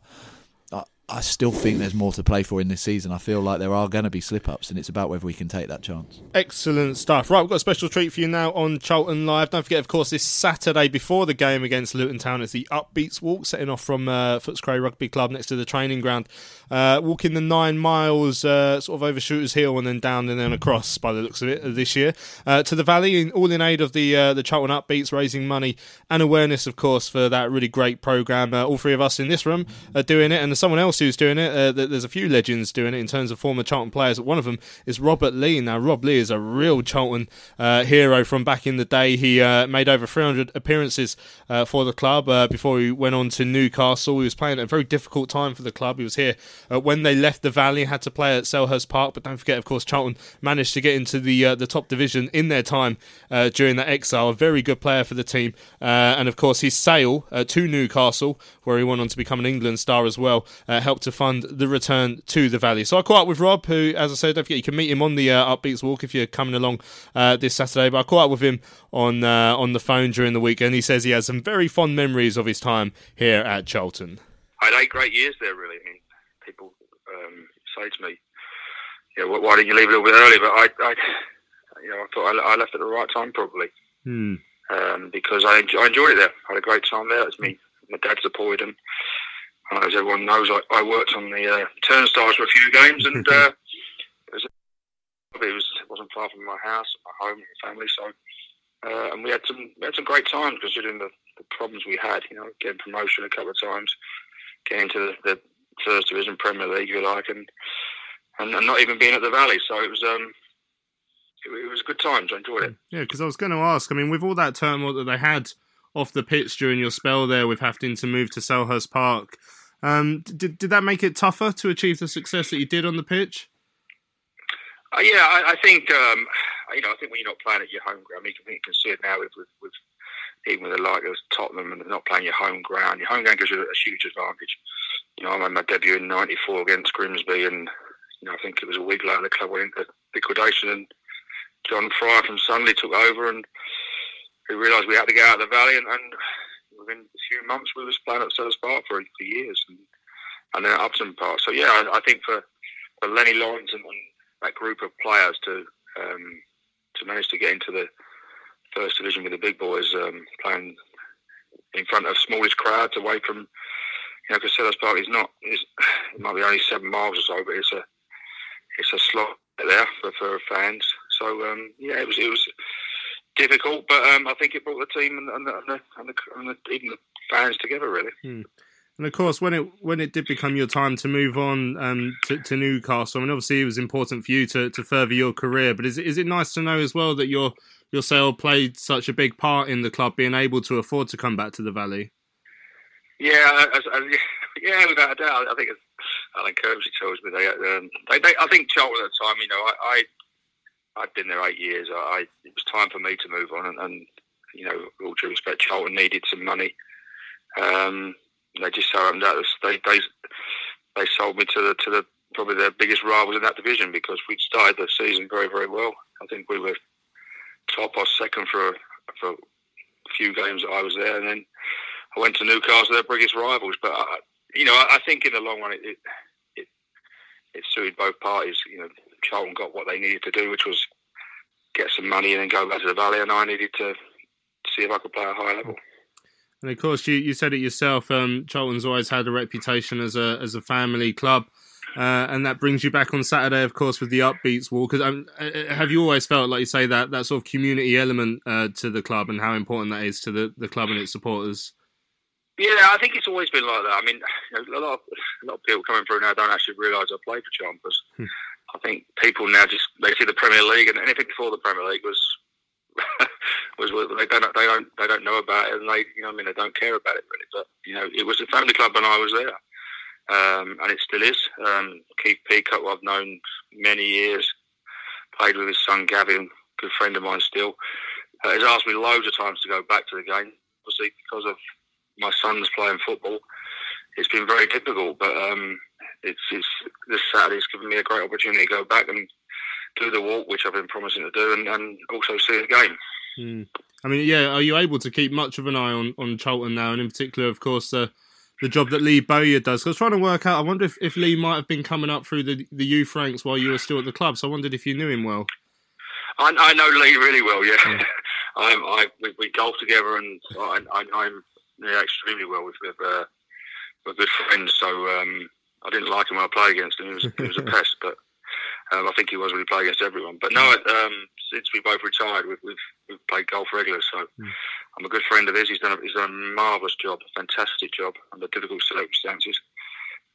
I still think there's more to play for in this season. I feel like there are going to be slip ups, and it's about whether we can take that chance. Excellent stuff. Right, we've got a special treat for you now on Charlton Live. Don't forget, of course, this Saturday before the game against Luton Town is the Upbeats Walk, setting off from uh, Footscray Rugby Club next to the training ground. Uh, walking the nine miles, uh, sort of over Shooters Hill, and then down and then across, by the looks of it, this year uh, to the Valley, all in aid of the uh, the Charlton Upbeats, raising money and awareness, of course, for that really great program. Uh, all three of us in this room are doing it, and there's someone else who's doing it. Uh, there's a few legends doing it in terms of former Charlton players. One of them is Robert Lee. Now, Rob Lee is a real Charlton uh, hero from back in the day. He uh, made over 300 appearances uh, for the club uh, before he went on to Newcastle. He was playing at a very difficult time for the club. He was here uh, when they left the Valley, had to play at Selhurst Park. But don't forget, of course, Charlton managed to get into the the top division in their time during that exile. A very good player for the team. and of course, his sale to Newcastle, where he went on to become an England star as well, helped to fund the return to the Valley. So I caught up with Rob, who, as I said, don't forget you can meet him on the uh, Upbeats Walk if you're coming along uh, this Saturday. But I caught up with him on uh, on the phone during the week, and he says he has some very fond memories of his time here at Charlton. I had eight great years there, really. People um, say to me, "Yeah, why didn't you leave a little bit early?" But I, I you know, I thought I, I left at the right time, probably. Hmm. Um, because I, I enjoyed it there. I had a great time there. It was me. My dad supported him as everyone knows, I, I worked on the uh, turnstiles for a few games, and uh, it, was, it was it wasn't far from my house, my home, my family. So, uh, and we had some we had some great times considering the, the problems we had. You know, getting promotion a couple of times, getting to the, the First Division Premier League, if you like, and, and and not even being at the Valley. So it was um it, it was good times. I enjoyed it. Yeah, because I was going to ask. I mean, with all that turmoil that they had off the pitch during your spell there with having to move to Selhurst Park. Um, did did that make it tougher to achieve the success that you did on the pitch? Uh, yeah, I, I think um, you know. I think when you're not playing at your home ground, I mean, you can see it now with, with, with even with the like of Tottenham and not playing your home ground. Your home ground gives you a, huge advantage. You know, I made my debut in '94 against Grimsby, and you know, I think it was a week later the club went into liquidation, and John Fry from Sunderland took over, and we realised we had to get out of the valley, and, and, within a few months we was playing at Selhurst Park for, for years. And and then at Upton Park. So yeah, I, I think for, for Lennie Lawrence and, and that group of players to um, to manage to get into the first division with the big boys, um, playing in front of smallest crowds away from you know, because Park is not is it might be only seven miles or so, but it's a it's a slot there for, for fans. So um, yeah, it was it was difficult, but um, I think it brought the team and, and, the, and, the, and, the, and the, even the fans together really. Hmm. And of course, when it when it did become your time to move on um, to, to, Newcastle, I mean, obviously it was important for you to, to further your career. But is is it nice to know as well that your your sale played such a big part in the club being able to afford to come back to the Valley? Yeah, as, as, yeah, without a doubt. I think Alan Curbishley tells me they, um, they, they, I think Charlton at the time, you know, I, I I'd been there eight years. I, it was time for me to move on, and, and you know, all due respect, Charlton needed some money. Um, they just so happened that they they they sold me to the to the probably their biggest rivals in that division because we'd started the season very very well. I think we were top or second for for a few games that I was there, and then I went to Newcastle, their biggest rivals. But I, you know, I, I think in the long run, it, it it it suited both parties. You know, Charlton got what they needed to do, which was get some money and then go back to the Valley, and I needed to see if I could play at a high level. And of course, you, you said it yourself. Um, Charlton's always had a reputation as a as a family club, uh, and that brings you back on Saturday, of course, with the upbeats wall. Because um, uh, uh, have you always felt like you say that that sort of community element uh, to the club and how important that is to the, the club and its supporters? Yeah, I think it's always been like that. I mean, a lot of a lot of people coming through now don't actually realise I played for Charlton. Hmm. I think people now just they see the Premier League and anything before the Premier League was was they don't they don't they don't know about it and they you know I mean they don't care about it really. But you know it was a family club when I was there, um, and it still is. Um, Keith Peacock, I've known many years, played with his son Gavin, good friend of mine still. Uh, has asked me loads of times to go back to the game, obviously because of my son's playing football. It's been very difficult, but um, it's, it's this given me a great opportunity to go back and do the walk, which I've been promising to do, and, and also see the game. Mm. I mean, yeah, are you able to keep much of an eye on, on Charlton now, and in particular, of course, uh, the job that Lee Bowyer does? I was trying to work out. I wonder if, if Lee might have been coming up through the the youth ranks while you were still at the club. So I wondered if you knew him well. I, I know Lee really well. Yeah, yeah. I, I we, we golf together, and I, I know him yeah, extremely well. We've uh, we're good friends, so um, I didn't like him when I played against him. He was, he was a pest, but um, I think he was when he played against everyone. But no, um, since we both retired, we've, we've, we've played golf regular. So mm. I'm a good friend of his. He's done a, he's done a marvellous job, a fantastic job under difficult circumstances.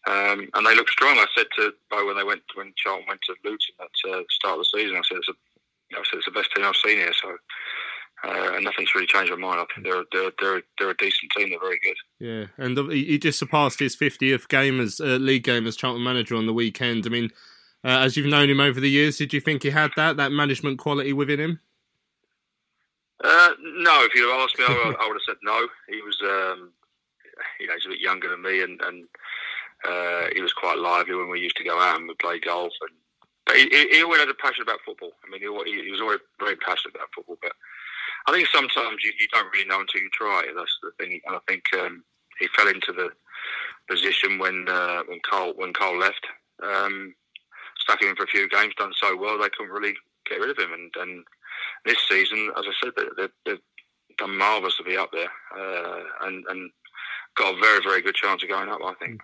Um, and they look strong. I said to Bo when they went when Charlton went to Luton at uh, the start of the season, I said it's a, I said it's the best team I've seen here. So uh, and nothing's really changed my mind. I think they're they're they're, they're a decent team. They're very good. Yeah, and he just surpassed his 50th game as uh, league game as Charlton manager on the weekend. I mean, uh, as you've known him over the years, did you think he had that that management quality within him? Uh, no, if you asked me, I, I, would have said no. He was, um, you know, he's a bit younger than me, and, and uh, he was quite lively when we used to go out and we play golf. And but he, he, always had a passion about football. I mean, he, he was always very passionate about football. But I think sometimes you, you don't really know until you try. That's the thing. And I think um, he fell into the position when uh, when Cole when Cole left. Um, stuck him for a few games, done so well they couldn't really get rid of him. And, and this season, as I said, they, they, they've done marvellous to be up there uh, and, and got a very very good chance of going up. I think.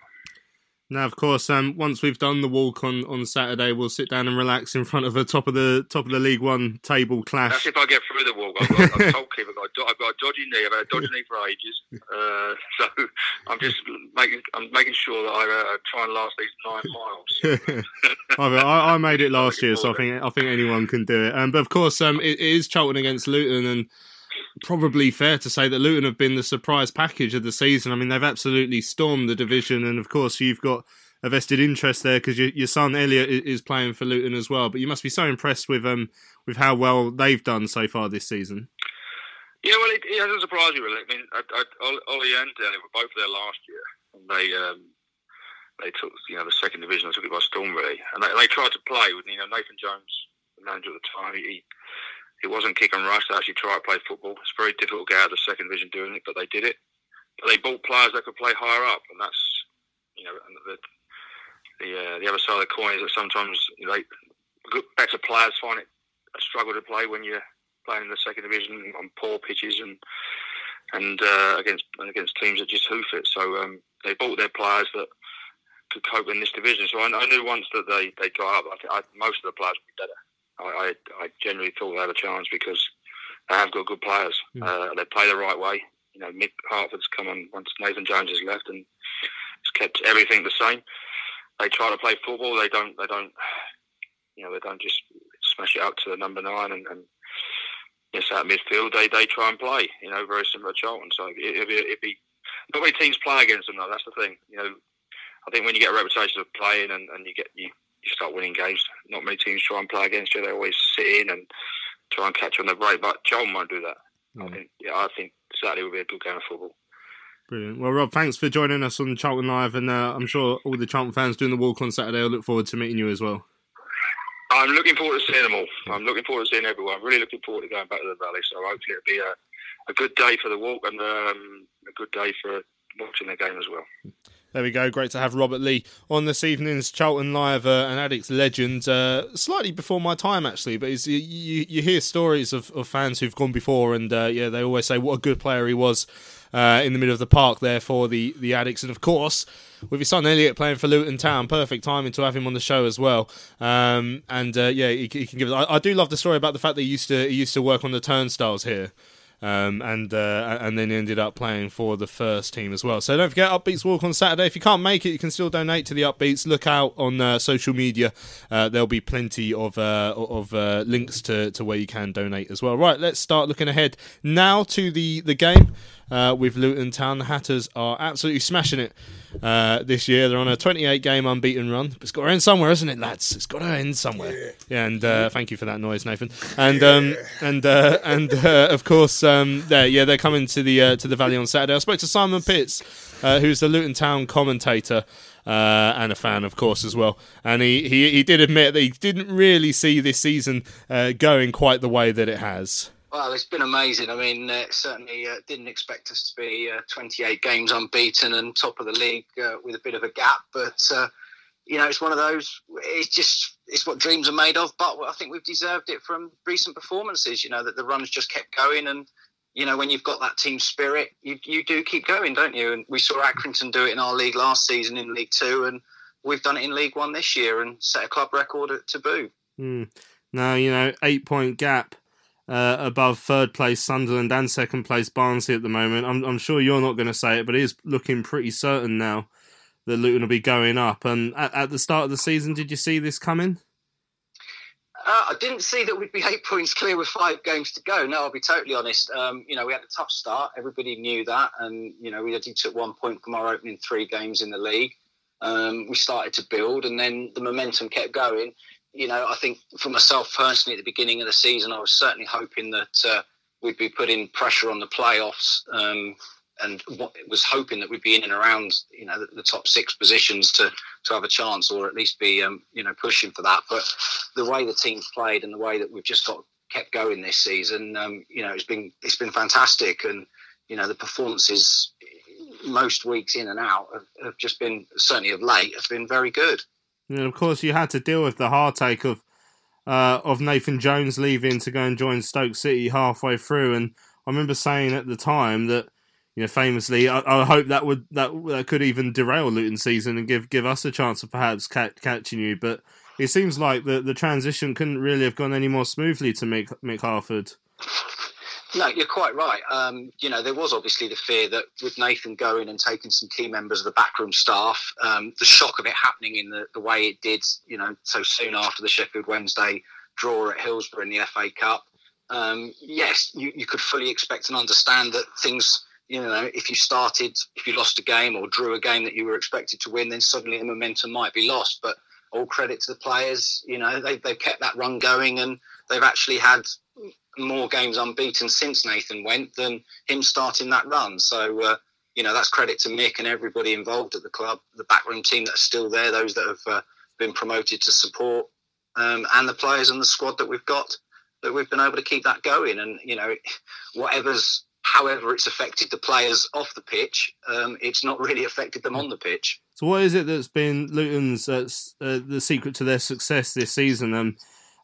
Now, of course, um, once we've done the walk on, on Saturday, we'll sit down and relax in front of the top of the top of the League One table clash. That's if I get through the walk. I've got, I've told I've got, I've got a dodgy knee. I've had a dodgy knee for ages, uh, so I'm just making I'm making sure that I uh, try and last these nine miles. I, I, made it last year, so I think I think anyone can do it. Um, but of course, um, it, it is Charlton against Luton, and probably fair to say that Luton have been the surprise package of the season. I mean, they've absolutely stormed the division, and of course, you've got a vested interest there because your, your son Elliot is playing for Luton as well. But you must be so impressed with um with how well they've done so far this season. Yeah, well, it, it hasn't surprised me really. I mean, I, I, Ollie and Elliot were both there last year, and they um, they took you know the second division. They took it by storm really, and they, they tried to play with you know Nathan Jones, the manager at the time. He it wasn't kick and rush. They actually tried to play football. It's very difficult to get out of the second division doing it, but they did it. But they bought players that could play higher up, and that's you know, the the uh, the other side of the coin is that sometimes you know, good, better players find it a struggle to play when you're playing in the second division on poor pitches and and uh, against against teams that just hoof it. So um, they bought their players that could cope in this division. So I, I knew once that they they got up, I I, most of the players would be better. I, I, I generally thought they had a chance because they have got good players. Mm. Uh, they play the right way. You know, Mick Harford's come on once Nathan Jones has left and it's kept everything the same. They try to play football. They don't. They don't. You know, they don't just smash it out to the number nine and, and yes, out midfield. They they try and play. You know, very similar to Charlton. So it, it, it'd be not many teams play against them though. That's the thing. You know, I think when you get a reputation of playing and, and you get you, you start winning games, not many teams try and play against you. They always sit in and try and catch you on the break. But Charlton won't do that. Mm. I think yeah, I think Saturday will be a good game of football. Brilliant. Well, Rob, thanks for joining us on Charlton Live, and uh, I'm sure all the Charlton fans doing the walk on Saturday will look forward to meeting you as well. I'm looking forward to seeing them all. I'm looking forward to seeing everyone. I'm really looking forward to going back to the Valley. So hopefully it'll be a, a good day for the walk and um, a good day for watching the game as well. There we go. Great to have Robert Lee on this evening's Charlton Live, uh, an Addicts legend. Uh, slightly before my time, actually, but you, you, hear stories of, of, fans who've gone before, and uh, yeah, they always say what a good player he was uh, in the middle of the park there for the, the Addicts. And of course, with his son Elliot playing for Luton Town, perfect timing to have him on the show as well. Um, and uh, yeah, he, he, can give. I, I, do love the story about the fact that he used to he used to work on the turnstiles here. Um, and uh, and then ended up playing for the first team as well. So don't forget Upbeats Walk on Saturday. If you can't make it, you can still donate to the Upbeats. Look out on uh, social media; uh, there'll be plenty of uh, of uh, links to, to where you can donate as well. Right, let's start looking ahead now to the the game uh, with Luton Town. The Hatters are absolutely smashing it uh, this year. They're on a 28 game unbeaten run. But it's got to end somewhere, isn't it, lads? It's got to end somewhere. Yeah. yeah and uh, thank you for that noise, Nathan. And um, and uh, and uh, of course, um, they're, yeah, they're coming to the uh, to the Valley on Saturday. I spoke to Simon Pitts, who's the Luton Town commentator. Uh, and a fan, of course, as well. And he, he, he did admit that he didn't really see this season uh, going quite the way that it has. Well, it's been amazing. I mean, uh, certainly uh, didn't expect us to be uh, 28 games unbeaten and top of the league uh, with a bit of a gap. But uh, you know, it's one of those. It's just it's what dreams are made of. But I think we've deserved it from recent performances. You know that the runs just kept going, and you know when you've got that team spirit, you you do keep going, don't you? And we saw Accrington do it in our league last season in League Two, and we've done it in League One this year and set a club record to boot. Mm. Now you know eight point gap uh, above third place Sunderland and second place Barnsley at the moment. I'm, I'm sure you're not going to say it, but it is looking pretty certain now that Luton will be going up. And at, at the start of the season, did you see this coming? Uh, I didn't see that we'd be eight points clear with five games to go. No, I'll be totally honest. Um, you know, we had a tough start. Everybody knew that, and you know, we only took one point from our opening three games in the league. Um, we started to build, and then the momentum kept going you know, I think for myself personally at the beginning of the season, I was certainly hoping that uh, we'd be putting pressure on the playoffs, um, and was hoping that we'd be in and around, you know, the, the, top six positions to to have a chance, or at least be, um, you know, pushing for that. But the way the team's played and the way that we've just got kept going this season, um, you know, it's been it's been fantastic, and you know, the performances most weeks in and out have, have just been certainly of late have been very good. And of course, you had to deal with the heartache of uh, of Nathan Jones leaving to go and join Stoke City halfway through. And I remember saying at the time that you know, famously, I, I hope that would that, that could even derail Luton season and give give us a chance of perhaps catching you. But it seems like the the transition couldn't really have gone any more smoothly to Mick Mick Harford. No, you're quite right. Um, you know, there was obviously the fear that with Nathan going and taking some key members of the backroom staff, um, the shock of it happening in the, the way it did, you know, so soon after the Sheffield Wednesday draw at Hillsborough in the FA Cup. Um, yes, you, you could fully expect and understand that things, you know, if you started, if you lost a game or drew a game that you were expected to win, then suddenly the momentum might be lost. But all credit to the players, you know, they, they've kept that run going and they've actually had more games unbeaten since Nathan went than him starting that run. So, uh, you know, that's credit to Mick and everybody involved at the club, the backroom team that are still there, those that have uh, been promoted to support, um, and the players and the squad that we've got that we've been able to keep that going. And, you know, whatever's however it's affected the players off the pitch, um, it's not really affected them on the pitch. So, what is it that's been Luton's uh, uh, the secret to their success this season? Um,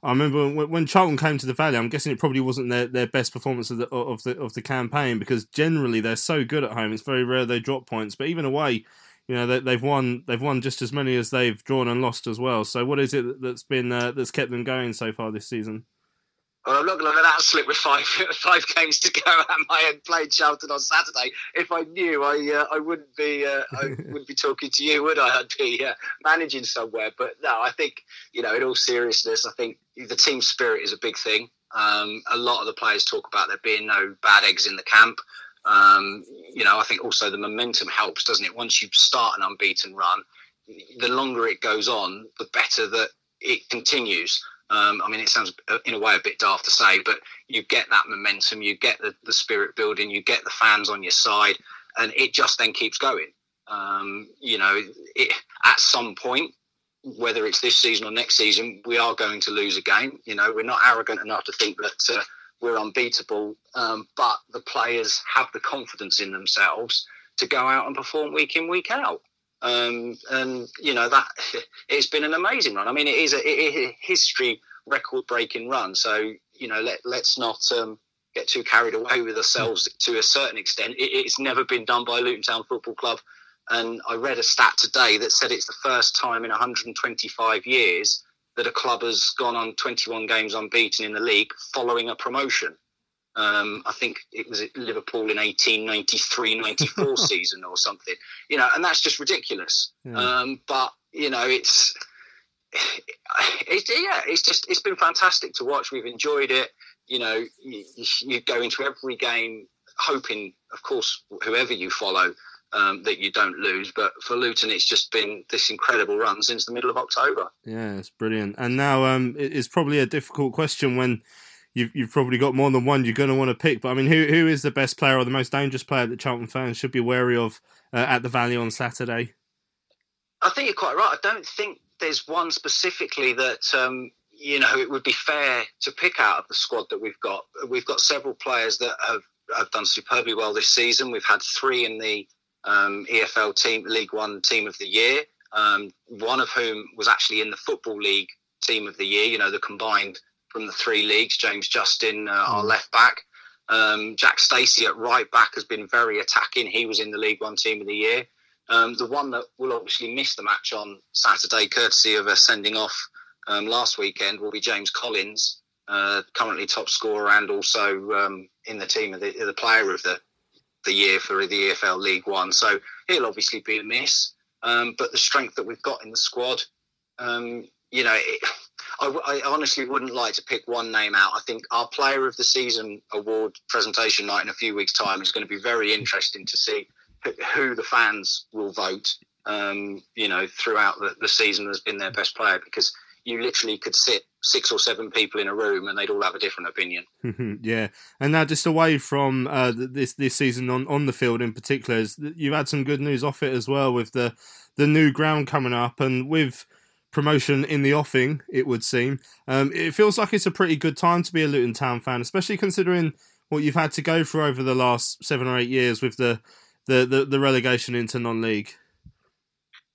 I remember when, when, Charlton came to the Valley. I'm guessing it probably wasn't their, their best performance of the of the of the campaign because generally they're so good at home. It's very rare they drop points, but even away, you know they, have won they've won just as many as they've drawn and lost as well. So, what is it that's been uh, that's kept them going so far this season? Well, I'm not going to let that slip with five five games to go. Am I had played Charlton on Saturday? If I knew, I uh, I wouldn't be uh, I wouldn't be talking to you, would I? I'd be uh, managing somewhere. But no, I think you know, in all seriousness, I think the team spirit is a big thing. Um, a lot of the players talk about there being no bad eggs in the camp. Um, you know, I think also the momentum helps, doesn't it? Once you start an unbeaten run, the longer it goes on, the better that it continues. Um, I mean, it sounds uh, in a way a bit daft to say, but you get that momentum, you get the, the spirit building, you get the fans on your side, and it just then keeps going. Um, you know, it, at some point, whether it's this season or next season, we are going to lose a game. You know, we're not arrogant enough to think that uh, we're unbeatable, um, but the players have the confidence in themselves to go out and perform week in, week out. Um, and you know that it's been an amazing run. I mean, it is a, a history record-breaking run. So you know, let let's not um, get too carried away with ourselves to a certain extent. It, it's never been done by Luton Town Football Club. And I read a stat today that said it's the first time in 125 years that a club has gone on 21 games unbeaten in the league following a promotion. Um, I think it was Liverpool in 1893, 94 season or something, you know, and that's just ridiculous. Yeah. Um, but, you know, it's, it's, yeah, it's just, it's been fantastic to watch. We've enjoyed it. You know, you, you go into every game hoping, of course, whoever you follow, um, that you don't lose. But for Luton, it's just been this incredible run since the middle of October. Yeah, it's brilliant. And now um, it's probably a difficult question when you've you've probably got more than one you're going to want to pick. But I mean, who who is the best player or the most dangerous player that Charlton fans should be wary of uh, at the Valley on Saturday? I think you're quite right. I don't think there's one specifically that um, you know it would be fair to pick out of the squad that we've got. We've got several players that have have done superbly well this season. We've had three in the um, EFL team League One Team of the Year. Um, one of whom was actually in the Football League Team of the Year. You know the combined from the three leagues. James Justin, uh, our hmm. left back. Um, Jack Stacey at right back has been very attacking. He was in the League One Team of the Year. Um, the one that will obviously miss the match on Saturday, courtesy of a sending off um, last weekend, will be James Collins, uh, currently top scorer and also um, in the team of the, the, player of the the year for the EFL League One. So he'll obviously be a miss. Um, but the strength that we've got in the squad, um, you know, it, I, I, honestly wouldn't like to pick one name out. I think our Player of the Season award presentation night in a few weeks' time is going to be very interesting to see who the fans will vote. Um, you know, throughout the, the season has been their best player because you literally could sit six or seven people in a room and they'd all have a different opinion. yeah, and now just away from uh, this this season on, on the field in particular, you've had some good news off it as well with the the new ground coming up and with promotion in the offing, it would seem. Um, it feels like it's a pretty good time to be a Luton Town fan, especially considering what you've had to go through over the last seven or eight years with the the, the, the relegation into non-league.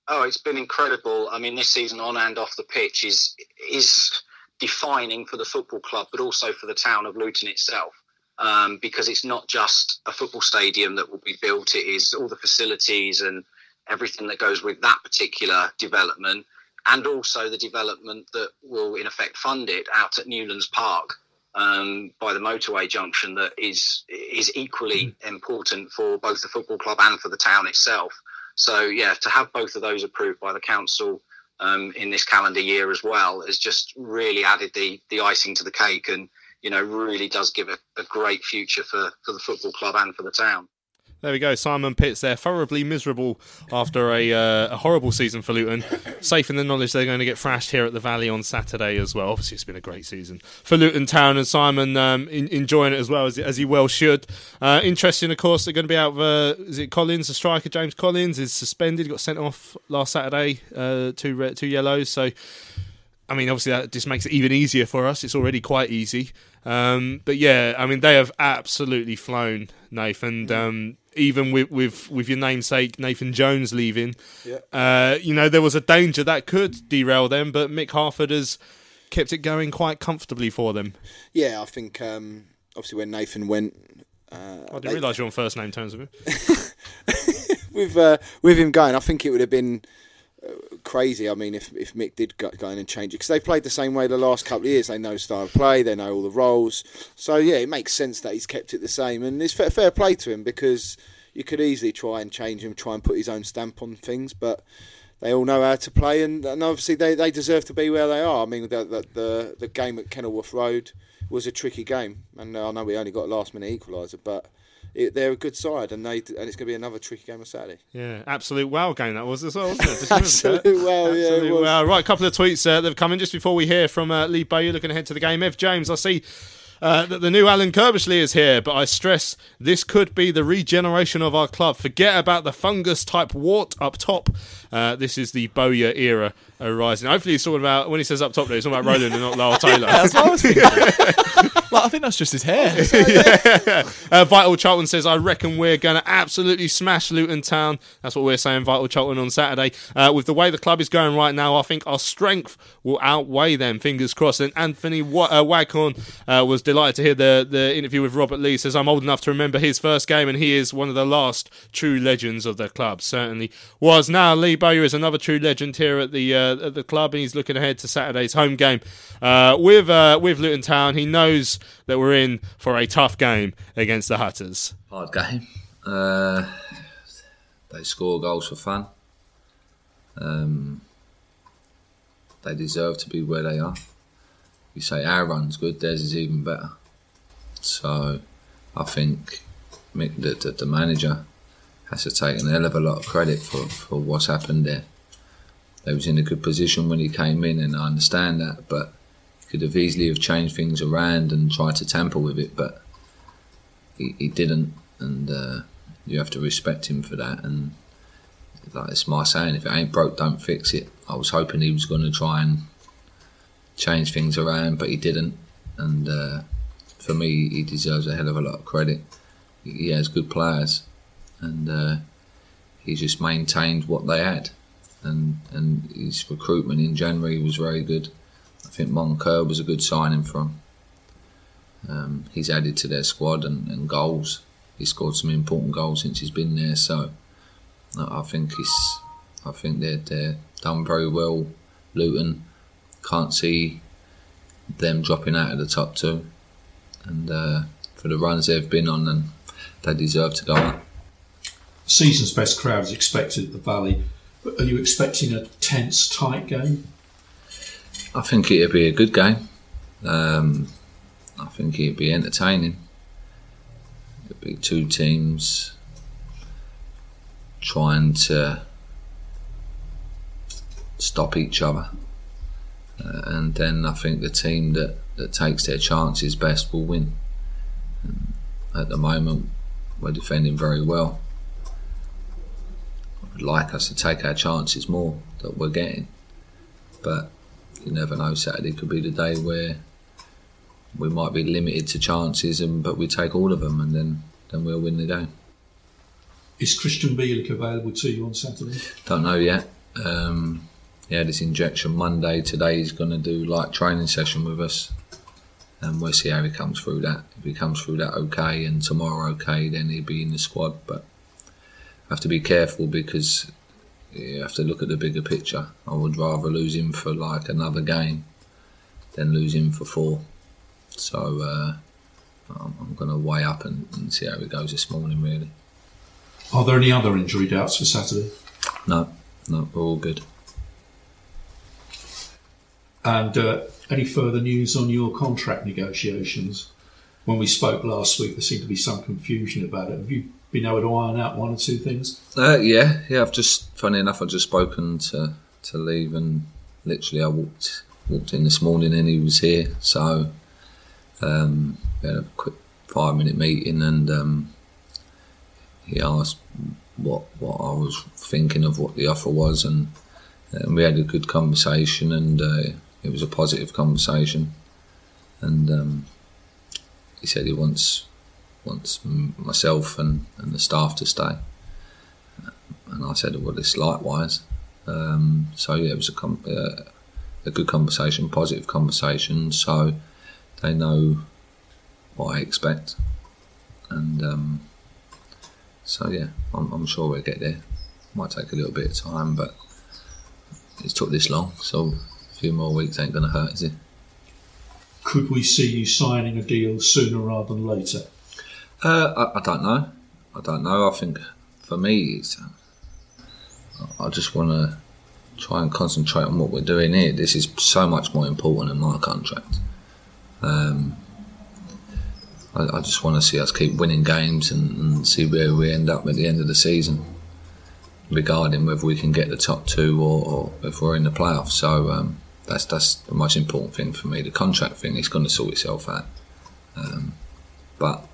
Oh, it's been incredible. I mean, this season on and off the pitch is is defining for the football club, but also for the town of Luton itself. Um, because it's not just a football stadium that will be built; it is all the facilities and everything that goes with that particular development and also the development that will in effect fund it out at Newlands Park um, by the motorway junction that is is equally mm. important for both the football club and for the town itself. So yeah, to have both of those approved by the council um, in this calendar year as well has just really added the the icing to the cake, and you know really does give a, a great future for for the football club and for the town. There we go. Simon Pitts there, thoroughly miserable after a, uh, a, horrible season for Luton. Safe in the knowledge they're going to get thrashed here at the Valley on Saturday as well. Obviously, it's been a great season for Luton Town, and Simon um, in, enjoying it as well as, as he well should. Uh, interesting, of course, they're going to be out. Uh, is it Collins, the striker James Collins, is suspended. Got sent off last Saturday, uh, two two yellows. So I mean, obviously that just makes it even easier for us. It's already quite easy. Um, but yeah, I mean, they have absolutely flown, Nathan. And um, even with, with, with your namesake Nathan Jones leaving, Yeah. uh, you know, there was a danger that could derail them. But Mick Harford has kept it going quite comfortably for them. Yeah, I think um, obviously when Nathan went, uh, I didn't realise you're on first name terms with him. with uh, with him going, I think it would have been crazy. I mean, if if Mick did go, go in and change it, because they played the same way the last couple of years. They know style of play, they know all the roles. So yeah, it makes sense that he's kept it the same, and it's fair, fair play to him because you could easily try and change him, try and put his own stamp on things, but. They all know how to play, and, and obviously they, they deserve to be where they are. I mean, the the, the, the game at Kenilworth Road was a tricky game, and I know we only got a last minute equaliser, but it, they're a good side, and they and it's going to be another tricky game on Saturday. Yeah, absolute wow game that was as well, wasn't it? Absolute wow, yeah, it Absolute was. wow. Right, a couple of tweets uh, that have come in just before we hear from uh, Lee Bowyer looking ahead to the game. Ev James, I see uh, that the new Alan Curbishley is here, but I stress this could be the regeneration of our club. Forget about the fungus type wart up top. Uh, this is the Bowyer era arising. Hopefully, he's talking about when he says up top there, he's talking about Roland and not Lyle Taylor. That's what I was thinking. like, I think that's just his hair. yeah. Uh, Vital Charlton says, I reckon we're going to absolutely smash Luton Town. That's what we're saying, Vital Charlton, on Saturday. Uh, with the way the club is going right now, I think our strength will outweigh them. Fingers crossed. And Anthony uh, Waghorn uh, was delighted to hear the, the interview with Robert Lee. Says, I'm old enough to remember his first game, and he is one of the last true legends of the club. Certainly was. Now, Lee Bowyer is another true legend here at the uh, at the club, and he's looking ahead to Saturday's home game uh, with uh, with Luton Town. He knows that we're in for a tough game against the Hatters. Hard game. Uh, they score goals for fun. Um, they deserve to be where they are. You say our run's good, theirs is even better. So I think the, the, the manager has to take an hell of a lot of credit for, for what's happened there. They was in a good position when he came in, and I understand that, but he could have easily have changed things around and tried to tamper with it, but he, he didn't, and uh, you have to respect him for that. And like it's my saying, if it ain't broke, don't fix it. I was hoping he was going to try and change things around, but he didn't. And uh, for me, he deserves a hell of a lot of credit. He he has good players, and uh, he just maintained what they had. And and his recruitment in January was very good. I think Moncur was a good signing for him. Um, he's added to their squad and, and goals. He scored some important goals since he's been there. So I I think he's, I think they're they're done very well. Luton can't see them dropping out of the top two, and uh, for the runs they've been on, and they deserve to go up. Season's best crowd is expected at the Valley. But are you expecting a tense, tight game? I think it'd be a good game. Um, I think it'd be entertaining. It'd be two teams trying to stop each other. Uh, and then I think the team that, that takes their chances best will win. And at the moment, we're defending very well. Like us to take our chances more that we're getting. But you never know, Saturday could be the day where we might be limited to chances, and but we take all of them, and then, then we'll win the game. Is Krystian Bielik available to you on Saturday? Don't know yet. Um, he had his injection Monday. Today he's going to do like training session with us, and we'll see how he comes through that. If he comes through that okay, and tomorrow okay, then he'll be in the squad. But have to be careful because you have to look at the bigger picture. I would rather lose him for like another game than lose him for four. So uh, I'm, I'm going to weigh up and, and see how it goes this morning. Really, Are there any other injury doubts for Saturday? no, no, we're all good. And uh, any further news on your contract negotiations? When we spoke last week, there seemed to be some confusion about it. Have you been able to iron out one or two things? Uh, yeah, yeah. I've just, funny enough, I've just spoken to to leave, and literally, I walked walked in this morning, and he was here. So um, we had a quick five minute meeting, and um, he asked what what I was thinking of what the offer was, and, and we had a good conversation, and uh, it was a positive conversation, and um, he said he wants wants myself and, and the staff to stay, and I said, well, it's likewise. Um, so yeah, it was a com- uh, a good conversation, positive conversation. So they know what I expect, and um, so yeah, I'm, I'm sure we'll get there. Might take a little bit of time, but it's took this long, so a few more weeks ain't going to hurt, is it? Could we see you signing a deal sooner rather than later? Uh, I, I don't know. I don't know. I think for me, uh, I just want to try and concentrate on what we're doing here. This is so much more important than my contract. Um, I, I just want to see us keep winning games and, and see where we end up at the end of the season, regarding whether we can get the top two or, or if we're in the playoffs. So um, that's that's the most important thing for me. The contract thing is going to sort itself out, um, but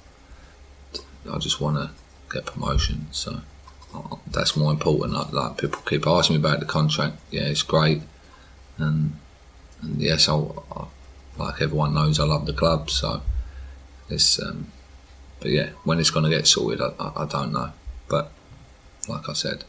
I just want to get promotion. So uh, that's more important. Like, like people keep asking me about the contract. Yeah, it's great, and and yes, I, I like everyone knows I love the club. So it's um, but yeah, when it's going to get sorted, I, I, I don't know. But like I said,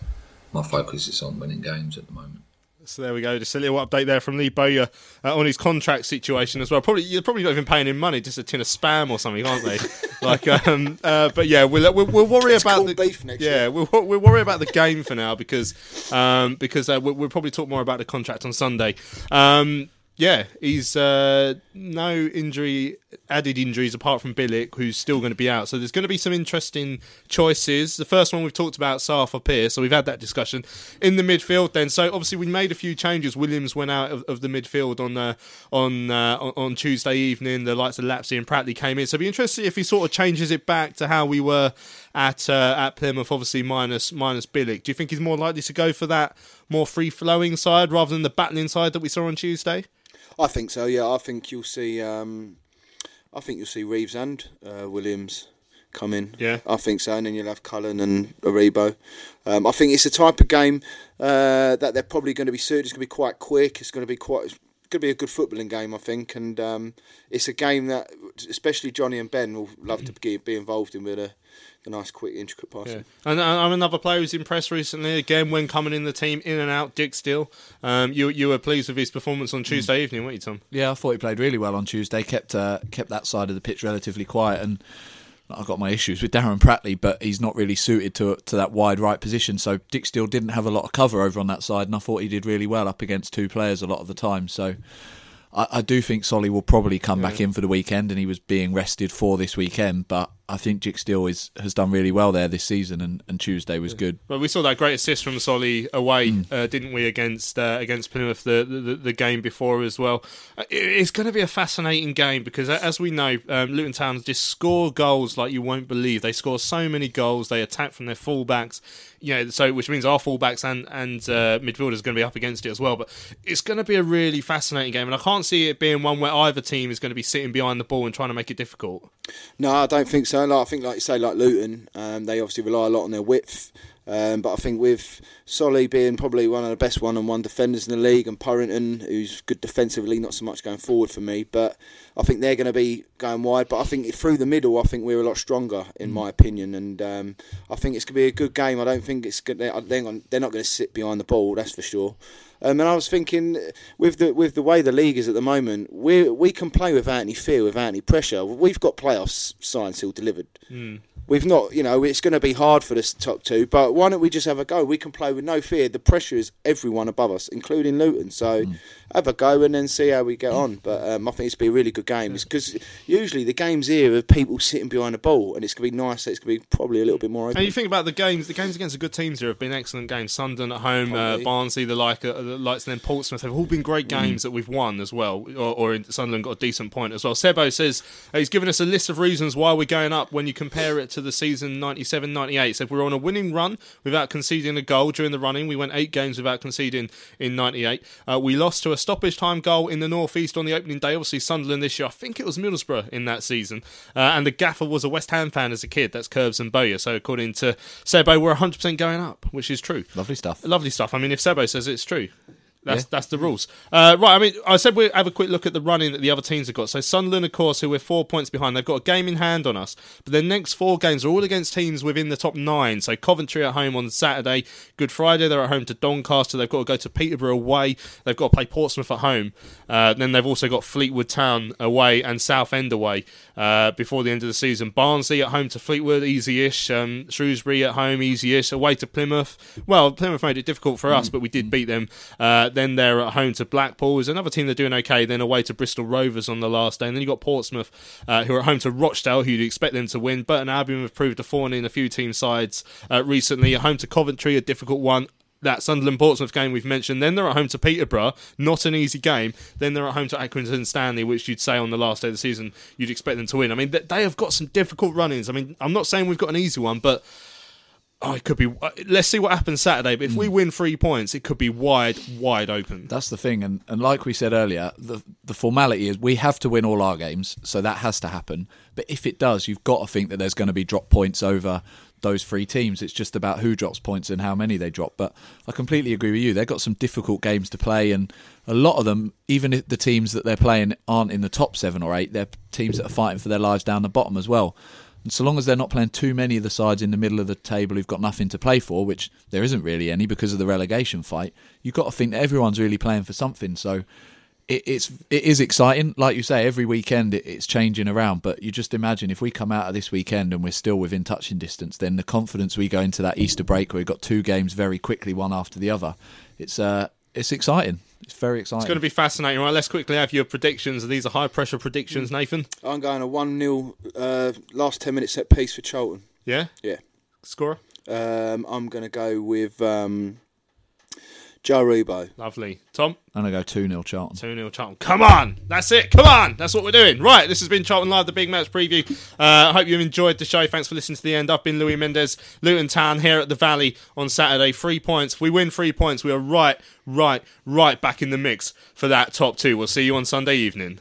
my focus is on winning games at the moment. So there we go. Just a little update there from Lee Bowyer uh, on his contract situation as well. Probably you're probably not even paying him money, just a tin of spam or something, aren't they? like, um, uh, but yeah, we'll, we'll, we'll worry It's about the beef next yeah, year. we'll, we'll worry about the game for now because um, because uh, we'll, we'll probably talk more about the contract on Sunday. Um, yeah, he's uh, no injury, added injuries apart from Bielik, who's still going to be out. So there's going to be some interesting choices. The first one we've talked about, Safa Pierce, so we've had that discussion in the midfield. Then, so obviously we made a few changes. Williams went out of, of the midfield on uh, on, uh, on Tuesday evening. The likes of Lapslie and Pratley came in. So it'd be interesting if he sort of changes it back to how we were at uh, at Plymouth, obviously minus minus Bielik. Do you think he's more likely to go for that more free flowing side rather than the battling side that we saw on Tuesday? I think so. Yeah, I think you'll see. Um, I think you'll see Reeves and uh, Williams come in. Yeah. I think so, and then you'll have Cullen and Aribo. Um, I think it's the type of game uh, that they're probably going to be suited. It's going to be quite quick. It's going to be quite. It's going to be a good footballing game, I think, and um, it's a game that especially Johnny and Ben will love to be, be involved in with a, the nice, quick, intricate passing. Yeah. And, and another player who's impressed recently, again, when coming in the team, in and out, Dijksteel. Um, you you were pleased with his performance on Tuesday evening, weren't you, Tom? Yeah, I thought he played really well on Tuesday. kept uh, kept that side of the pitch relatively quiet, and I've got my issues with Darren Pratley, but he's not really suited to to that wide right position. So Dijksteel didn't have a lot of cover over on that side, and I thought he did really well up against two players a lot of the time. So. I, I do think Solly will probably come back in for the weekend, and he was being rested for this weekend. But I think Dijksteel is, has done really well there this season, and, and Tuesday was good. Well, we saw that great assist from Solly away, uh, didn't we, against uh, against Plymouth the, the the game before as well. Uh, it- it's going to be a fascinating game because, as we know, um, Luton Towns just score goals like you won't believe. They score so many goals. They attack from their fullbacks, you know, so which means our fullbacks and and uh, midfielders are going to be up against it as well. But it's going to be a really fascinating game, and I can't see it being one where either team is going to be sitting behind the ball and trying to make it difficult. No, I don't think so. Like, I think, like you say, like Luton, um, they obviously rely a lot on their width. Um, but I think with Solly being probably one of the best one-on-one defenders in the league, and Purrington, who's good defensively, not so much going forward for me, but I think they're going to be going wide. But I think through the middle, I think we're a lot stronger, in my opinion, and um, I think it's going to be a good game. I don't think it's good. They're not going to sit behind the ball, that's for sure. Um, and I was thinking, with the with the way the league is at the moment, we we can play without any fear, without any pressure. We've got playoffs signed, sealed, delivered. Mm. We've not, you know, it's going to be hard for this top two, but why don't we just have a go? We can play with no fear. The pressure is everyone above us, including Luton. So have a go and then see how we get on. But um, I think it's going to be a really good game because usually the games here are people sitting behind the ball, and it's going to be nice. It's going to be probably a little bit more open. And you think about the games, the games against the good teams here have been excellent games. Sunderland at home, uh, Barnsley, the like, uh, the likes, and then Portsmouth have all been great Mm. games that we've won as well. Or, or Sunderland got a decent point as well. Sebo says uh, he's given us a list of reasons why we're going up when you compare it to the season 97 98. He said we're on a winning run without conceding a goal during the running. We went eight games without conceding in 98. Uh, we lost to a stoppage time goal in the northeast on the opening day. Obviously, Sunderland this year, I think it was Middlesbrough in that season. Uh, and the gaffer was a West Ham fan as a kid. That's Curbs and Bowyer. So according to Sebo, we're 100% going up, which is true. Lovely stuff. Lovely stuff. I mean, if Sebo says it's true. That's Yeah. that's the rules. Uh, right. I mean, I said we'd have a quick look at the running that the other teams have got. So Sunderland, of course, who we're four points behind, they've got a game in hand on us. But their next four games are all against teams within the top nine. So Coventry at home on Saturday, Good Friday they're at home to Doncaster. They've got to go to Peterborough away. They've got to play Portsmouth at home. Uh, then they've also got Fleetwood Town away and Southend away uh, before the end of the season. Barnsley at home to Fleetwood, easy-ish. Um, Shrewsbury at home, easy-ish. Away to Plymouth. Well, Plymouth made it difficult for us, but we did beat them. Then they're at home to Blackpool. Is another team they're doing okay. Then away to Bristol Rovers on the last day. And then you got Portsmouth, uh, who are at home to Rochdale, who you'd expect them to win. Burton Albion have proved a thorn in a few team sides uh, recently. At home to Coventry, a difficult one that Sunderland Portsmouth game we've mentioned. Then they're at home to Peterborough, not an easy game. Then they're at home to Accrington Stanley, which you'd say on the last day of the season you'd expect them to win. I mean, they have got some difficult run-ins. I mean, I'm not saying we've got an easy one, but oh, it could be. uh, Let's see what happens Saturday. But if we win three points, it could be wide, wide open. That's the thing, and, and like we said earlier, the the formality is we have to win all our games, so that has to happen. But if it does, you've got to think that there's going to be drop points over those three teams. It's just about who drops points and how many they drop. But I completely agree with you. They've got some difficult games to play, and a lot of them, even if the teams that they're playing aren't in the top seven or eight, they're teams that are fighting for their lives down the bottom as well. And so long as they're not playing too many of the sides in the middle of the table who've got nothing to play for, which there isn't really any because of the relegation fight, you've got to think everyone's really playing for something. So it, it's it is exciting, like you say. Every weekend it, it's changing around, but you just imagine if we come out of this weekend and we're still within touching distance, then the confidence we go into that Easter break where we've got two games very quickly, one after the other. It's uh, it's exciting. It's very exciting. It's going to be fascinating. Right, let's quickly have your predictions. These are high pressure predictions, Nathan. I'm going a 1 0 uh, last 10 minutes set piece for Charlton. Yeah? Yeah. Scorer? Um, I'm going to go with um, Joe Aribo. Lovely. Tom? And I'm going to go 2 0 Charlton. 2 0 Charlton. Come on! That's it. Come on! That's what we're doing. Right, this has been Charlton Live, the big match preview. Uh, I hope you've enjoyed the show. Thanks for listening to the end. I've been Louis Mendez, Luton Town here at the Valley on Saturday. Three points. If we win three points, we are right, right, right back in the mix for that top two. We'll see you on Sunday evening.